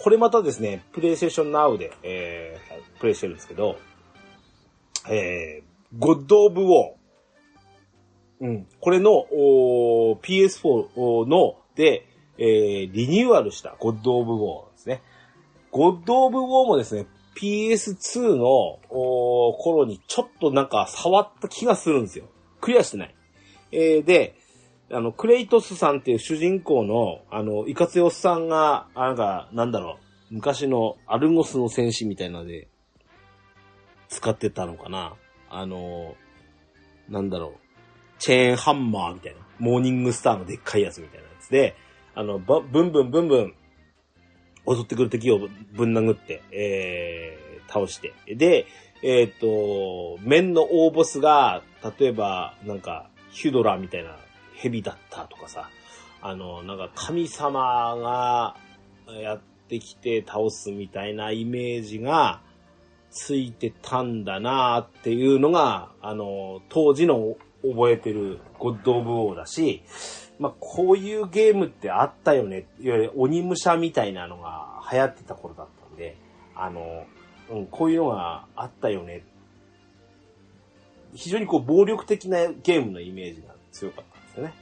これまたですね、プレイステーション Now で、えー、プレイしてるんですけど、えー、ゴッド・オブ・ウォー。うん。これの、おー PS4 の、で、えー、リニューアルしたゴッド・オブ・ウォーですね。ゴッド・オブ・ウォーもですね、PS2 の頃にちょっとなんか触った気がするんですよ。クリアしてない。えー、で、あの、クレイトスさんっていう主人公の、あの、イカツヨスさんが、なんか、なんだろう、昔のアルゴスの戦士みたいなので、使ってたのかな。あの、なんだろう、チェーンハンマーみたいな、モーニングスターのでっかいやつみたいなやつで、あの、ばブンブンブンブン、襲ってくる敵をぶん殴って、えー、倒して。で、えっ、と、面の大ボスが、例えば、なんか、ヒュドラみたいな蛇だったとかさ、あの、なんか神様がやってきて倒すみたいなイメージがついてたんだなっていうのが、あの、当時の覚えてるゴッド・オブ・ウォーだし、まあ、こういうゲームってあったよね。いわゆる鬼武者みたいなのが流行ってた頃だったんで、あの、うん、こういうのがあったよね。非常にこう暴力的なゲームのイメージが強かったんですよね。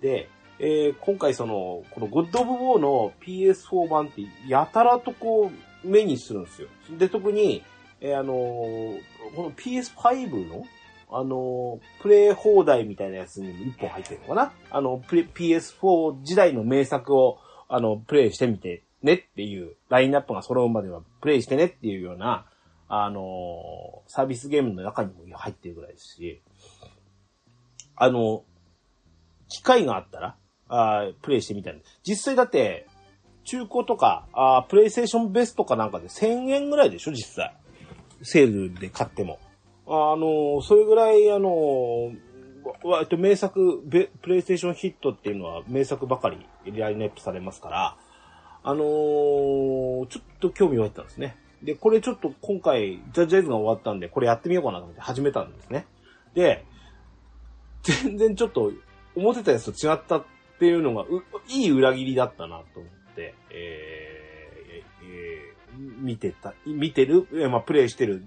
で、えー今回その、このゴッド・オブ・ウォーの PS4 版ってやたらとこう目にするんですよ。で、特に、えーあのーこの PS5 のあの、プレイ放題みたいなやつにも一本入ってるのかな？あの、PS4 時代の名作を、あの、プレイしてみてねっていう、ラインナップが揃うまではプレイしてねっていうような、あの、サービスゲームの中にも入ってるぐらいですし、あの、機会があったら、あプレイしてみたい。実際だって、中古とか、あプレイステーションベストかなんかで1000円ぐらいでしょ？実際。セールで買っても。あの、それぐらい、あの、割と名作、プレイステーションヒットっていうのは名作ばかりラインナップされますから、あのーちょっと興味湧いたんですね。で、これちょっと今回、ジャジアイズが終わったんで、これやってみようかなと思って始めたんですね。で、全然ちょっと思ってたやつと違ったっていうのが、いい裏切りだったなと思って、えーえー見てた、見てる、えまあ、プレイしてる、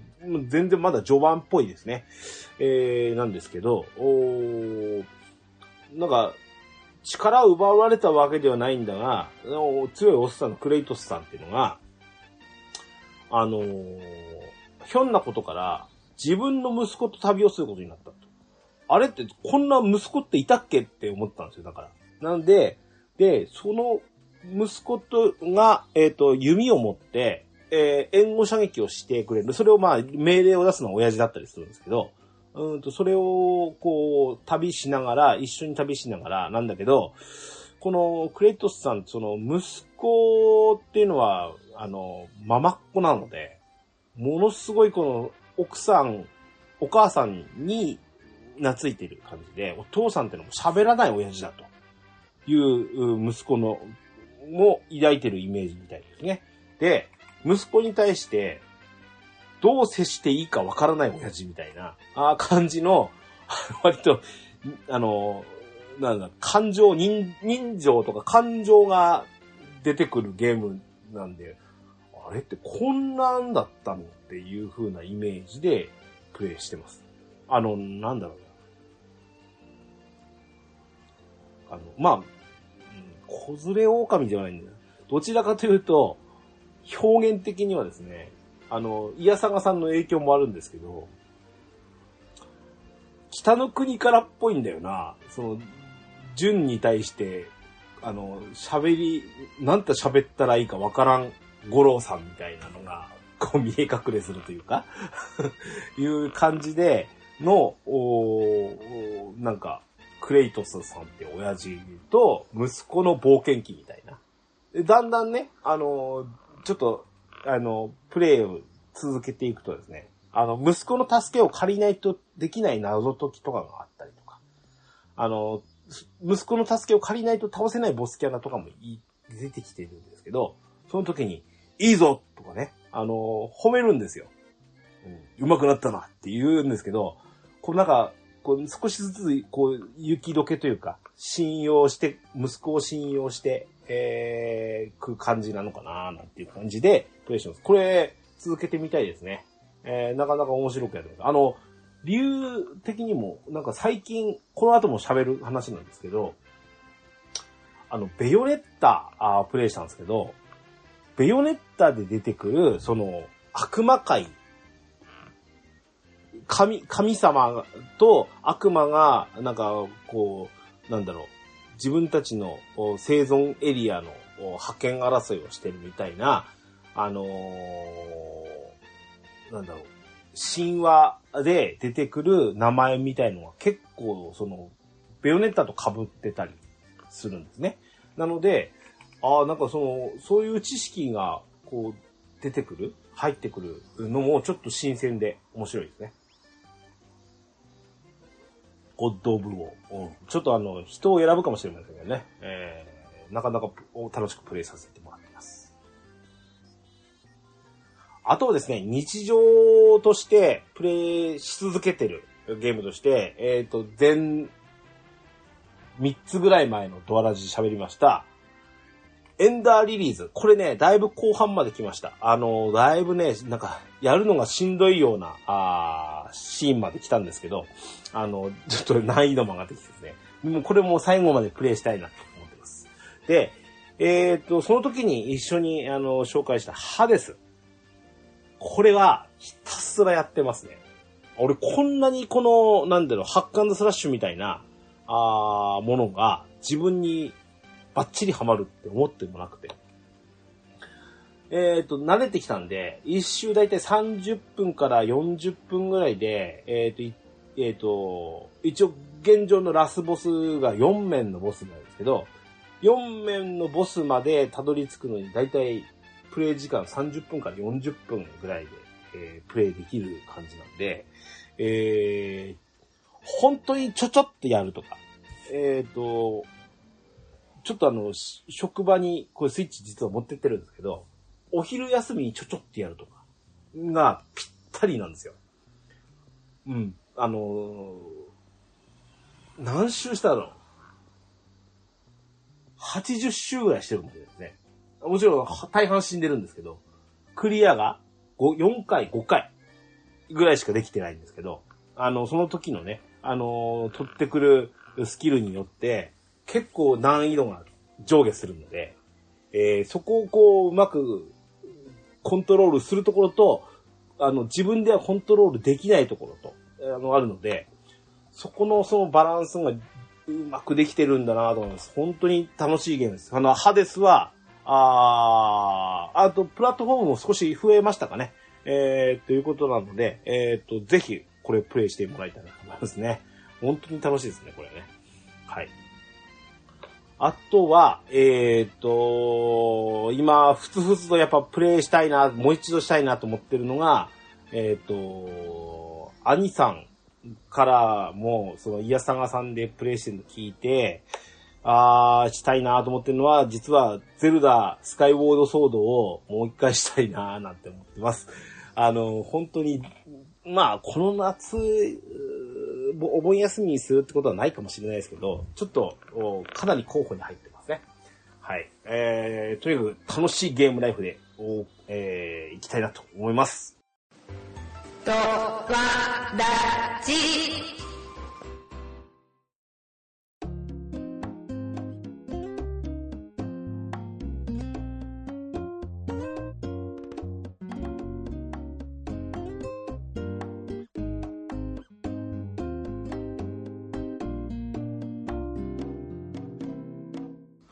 全然まだ序盤っぽいですね。えーなんですけど、おなんか、力を奪われたわけではないんだが、強いおっさんのクレイトスさんっていうのが、あのーひょんなことから、自分の息子と旅をすることになったと。あれって、こんな息子っていたっけって思ったんですよ、だから。なんで、で、その息子とが、えっ、と、弓を持って、えー援護射撃をしてくれる。それをまあ、命令を出すのは親父だったりするんですけど、うんと、それを、こう、旅しながら、一緒に旅しながら、なんだけど、このクレイトスさん、その息子っていうのは、あの、ママっ子なので、ものすごいこの奥さん、お母さんに懐いてる感じで、お父さんってのも喋らない親父だという息子の、も抱いてるイメージみたいですね。で、息子に対して、どう接していいかわからない親父みたいな、あー感じの、割と、あの、なんだ、感情、人、人情とか感情が出てくるゲームなんで、あれってこんなんだったのっていう風なイメージでプレイしてます。あの、なんだろうな。あの、まあ、うん子連れ狼じゃないんだよ。どちらかというと、表現的にはですね、あの、イヤサガさんの影響もあるんですけど、北の国からっぽいんだよな。その、純に対して、あの、喋り、なんて喋ったらいいかわからん五郎さんみたいなのが、こう見え隠れするというか いう感じでの、おなんか、クレイトスさんって親父と息子の冒険記みたいな。だんだんね、あの、ちょっと、あの、プレイを続けていくとですね、あの、息子の助けを借りないとできない謎解きとかがあったりとか、あの、息子の助けを借りないと倒せないボスキャラとかも出てきてるんですけど、その時に、いいぞとかね、あの、褒めるんですよ。うん、上手くなったなって言うんですけど、こうなんか、こう少しずつ、こう、雪解けというか、信用して、息子を信用して、えー、く感じなのかななんていう感じで、プレイしてます。これ、続けてみたいですね。えー、なかなか面白くやってます。あの、理由的にも、なんか最近、この後も喋る話なんですけど、あの、ベヨネッタあプレイしたんですけど、ベヨネッタで出てくる、その、悪魔界、神、神様と悪魔が、なんか、こう、なんだろう、自分たちの生存エリアの派遣争いをしてるみたいな、あのーなんだろう、神話で出てくる名前みたいのが結構、その、ベヨネッタと被ってたりするんですね。なので、ああ、なんかその、そういう知識が、こう、出てくる入ってくるのもちょっと新鮮で面白いですね。ゴッド・オブ・ウォー。うんちょっとあの、人を選ぶかもしれませんけどね。えー、なかなか楽しくプレイさせてもらっています。あとはですね、日常としてプレイし続けてるゲームとして、えっ、と、全、3つぐらい前のドアラジ喋りました、エンダーリリーズ。これね、だいぶ後半まで来ました。あの、だいぶね、なんか、やるのがしんどいような、あーシーンまで来たんですけど、あの、ちょっと難易度も上がってきてですね。もうこれも最後までプレイしたいなと思ってます。で、えっ、と、その時に一緒に、あの、紹介したハデス。これは、ひたすらやってますね。俺、こんなにこの、なんだろう、ハッカンドスラッシュみたいな、あーものが自分にバッチリハマるって思ってもなくて。えっ、と、慣れてきたんで、一周だいたい30分から40分ぐらいで、えっ、と、えっ、と、一応現状のラスボスが4面のボスなんですけど、4面のボスまでたどり着くのにだいたいプレイ時間30分から40分ぐらいで、えープレイできる感じなんで、えー本当にちょちょっとやるとか、えっ、と、ちょっとあの、し職場にこれスイッチ実は持ってってるんですけど、お昼休みにちょちょってやるとか、がぴったりなんですよ。うん。あのー何周したの ?80 周ぐらいしてるんですね。もちろんは大半死んでるんですけど、クリアが5 4回、5回ぐらいしかできてないんですけど、あの、その時のね、あのー取ってくるスキルによって、結構難易度が上下するので、えーそこをこう、うまくコントロールするところと、あの、自分ではコントロールできないところと、あの、あるので、そこのそのバランスがうまくできてるんだなと思います。本当に楽しいゲームです。あの、ハデスは、ああと、プラットフォームも少し増えましたかね。えー、ということなので、えっ、と、ぜひ、これプレイしてもらいたいなと思いますね。本当に楽しいですね、これね。はい。あとは、えっ、と、今、ふつふつとやっぱプレイしたいな、もう一度したいなと思ってるのが、えっ、と、兄さんからも、その、イヤサガさんでプレイしてるの聞いて、あー、したいなと思ってるのは、実は、ゼルダ、スカイウォードソードをもう一回したいななんて思ってます。あの、本当に、まあ、この夏、お盆休みにするってことはないかもしれないですけど、ちょっと、かなり候補に入ってますね。はい。えー、とにかく楽しいゲームライフで、おえー、行きたいなと思います。とわだち。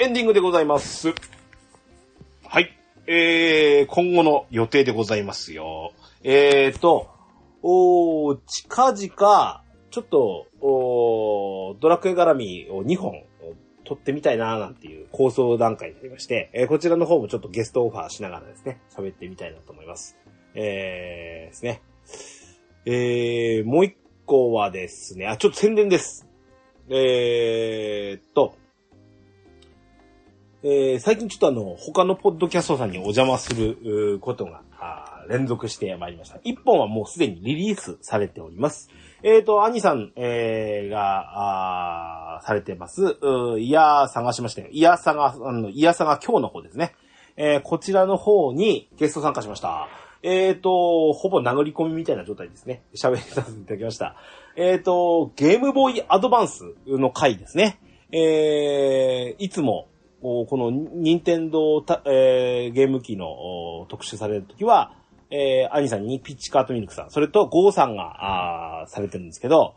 エンディングでございます。はい。えー、今後の予定でございますよ。えーと、おー近々、ちょっと、おードラクエ絡みを2本撮ってみたいなーなんていう構想段階になりまして、えーこちらの方もちょっとゲストオファーしながらですね、喋ってみたいなと思います。えー、ですね。えー、もう一個はですね、あ、ちょっと宣伝です。えーっと、えー最近ちょっとあの、他のポッドキャストさんにお邪魔することが、あー連続してまいりました。一本はもうすでにリリースされております。えーと、兄さん、えーが、あーされてます、うーいや探しましたよ。いや探、あの、いや探今日の方ですね。えーこちらの方にゲスト参加しました。えーと、ほぼ殴り込みみたいな状態ですね。喋りさせていただきました。えーと、ゲームボーイアドバンスの回ですね。えーいつも、この任天堂た、えーゲーム機の特集されるときは、えー、兄さんにピッチカートミルクさん、それとゴーさんが、あされてるんですけど、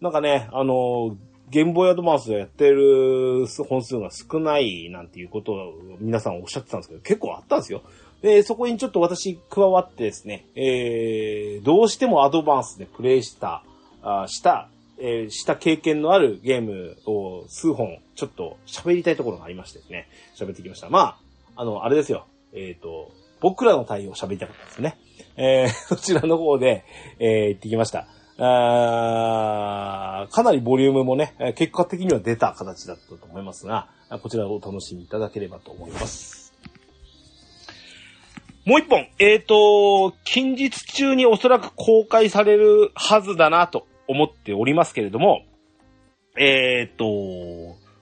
なんかね、あのーゲームボーイアドバンスをやってる本数が少ないなんていうことを皆さんおっしゃってたんですけど、結構あったんですよ。で、そこにちょっと私加わってですね、えー、どうしてもアドバンスでプレイした、あした、えーした経験のあるゲームを数本ちょっと喋りたいところがありましてですね、喋ってきました。まあ、あの、あれですよ。えっ、と、僕らの対応を喋りたかったですね。えー、そちらの方で、えー行ってきました。あーかなりボリュームもね、結果的には出た形だったと思いますが、こちらをお楽しみいただければと思います。もう一本、えっ、と、近日中におそらく公開されるはずだなと思っておりますけれども、えっ、と、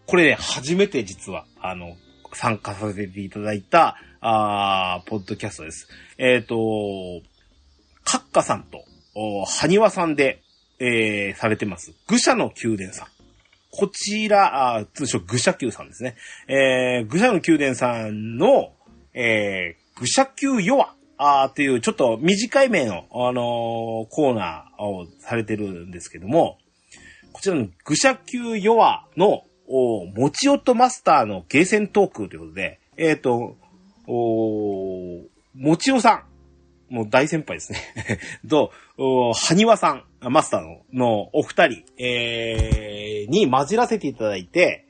これね、初めて実は、あの、参加させていただいた、あーポッドキャストです。えっ、と、カッカさんと、ハニワさんで、えーされてます、愚者の宮殿さん。こちら、あ通称愚者宮さんですね。えー、愚者の宮殿さんの、えー、愚者宮ヨア、あーっていうちょっと短い名の、あのーコーナーをされてるんですけども、こちらの愚者級ヨアの、おもちおとマスターのゲーセントークということで、えっ、と、おもちおさん、もう大先輩ですね。と、おはにわさん、マスターの、のお二人、えー、に混じらせていただいて、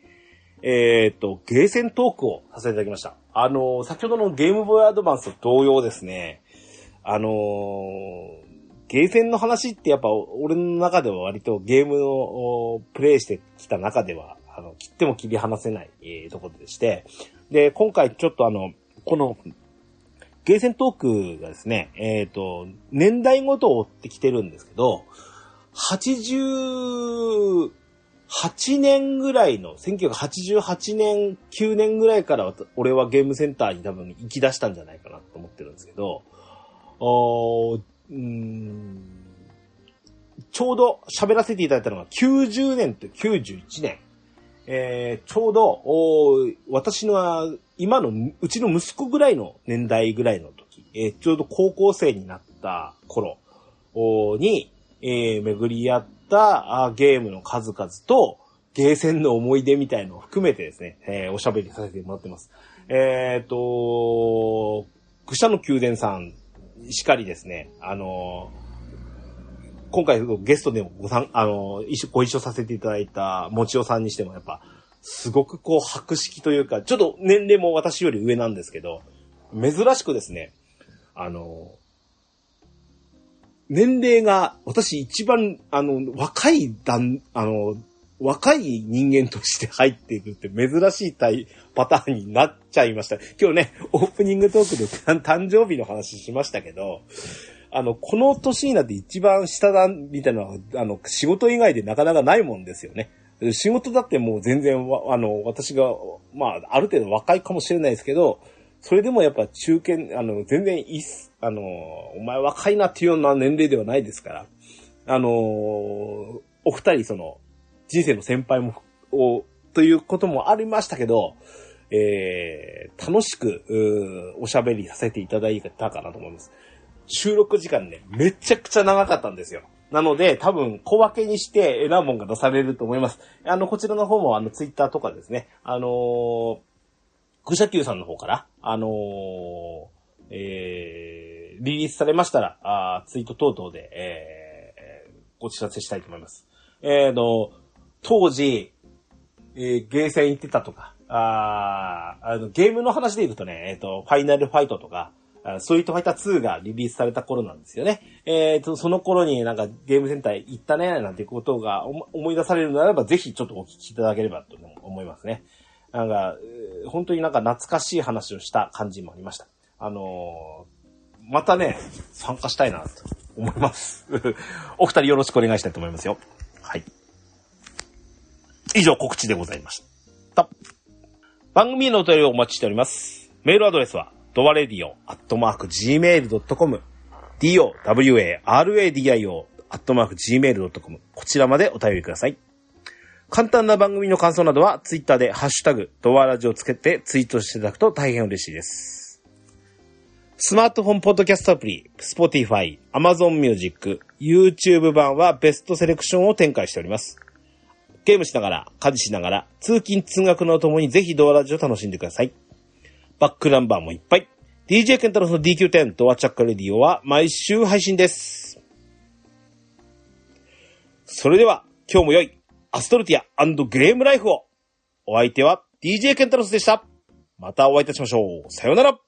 えっ、と、ゲーセントークをさせていただきました。あの先ほどのゲームボーイアドバンスと同様ですね、あのーゲーセンの話ってやっぱ俺の中では割とゲームのおプレイしてきた中では、あの、切っても切り離せない、えーところでして、で、今回ちょっとあの、この、ゲーセントークがですね、えっ、と、年代ごとを追ってきてるんですけど、80 8年ぐらいの、1988年、9年ぐらいから俺はゲームセンターに多分行き出したんじゃないかなと思ってるんですけど、おうんちょうど喋らせていただいたのが90年と91年。えーちょうど、お私の今のうちの息子ぐらいの年代ぐらいの時、えーちょうど高校生になった頃に、えー巡り合ったあーゲームの数々と、ゲーセンの思い出みたいのを含めてですね、えーおしゃべりさせてもらってます。えっ、と、愚者の宮殿さんしかりですね、あの今回ゲストでもごさん、あの一緒、ご一緒させていただいたもちおさんにしてもやっぱ、すごくこう博識というか、ちょっと年齢も私より上なんですけど、珍しくですね、あの年齢が私一番、あの、若い段、あの、若い人間として入っていくって珍しいタイパターンになっちゃいました。今日ね、オープニングトークで誕生日の話しましたけど、あの、この年になって一番下だ、みたいなのは、あの、仕事以外でなかなかないもんですよね。仕事だってもう全然、あの、私が、まあ、ある程度若いかもしれないですけど、それでもやっぱ中堅、あの、全然いいっす、あの、お前若いなっていうような年齢ではないですから、あの、お二人その、人生の先輩も、を、ということもありましたけど、えー、楽しく、おしゃべりさせていただいたかなと思います。収録時間ね、めちゃくちゃ長かったんですよ。なので、多分、小分けにして、えらもんが出されると思います。あの、こちらの方も、あの、ツイッターとかですね、あのー愚者級さんの方から、あのーえー、リリースされましたら、あーツイート等々で、えー、ご知らせしたいと思います。えーの、当時、えー、ゲーセン行ってたとか、あーあの、ゲームの話で言うとね、えっ、と、ファイナルファイトとか、あストリートファイター2がリリースされた頃なんですよね。えっ、と、その頃になんかゲームセンター行ったね、なんてことが思い出されるならば、ぜひちょっとお聞きいただければと思いますね。なんか、本当になんか懐かしい話をした感じもありました。あのーまたね、参加したいなと思います。お二人よろしくお願いしたいと思いますよ。はい。以上告知でございました。番組へのお便りをお待ちしております。メールアドレスは、ドワレディオ、アットマーク、gmail.com、dowaradio、アットマーク、gmail.com、こちらまでお便りください。簡単な番組の感想などは、ツイッターで、ハッシュタグ、ドワラジをつけてツイートしていただくと大変嬉しいです。スマートフォンポッドキャストアプリ、Spotify、Amazon Music、YouTube 版はベストセレクションを展開しております。ゲームしながら、家事しながら、通勤通学のともにぜひドアラジを楽しんでください。バックナンバーもいっぱい。DJ ケンタロスの DQ10 ドアチャックレディオは毎週配信です。それでは、今日も良いアストルティアゲームライフを。お相手は DJ ケンタロスでした。またお会いいたしましょう。さようなら。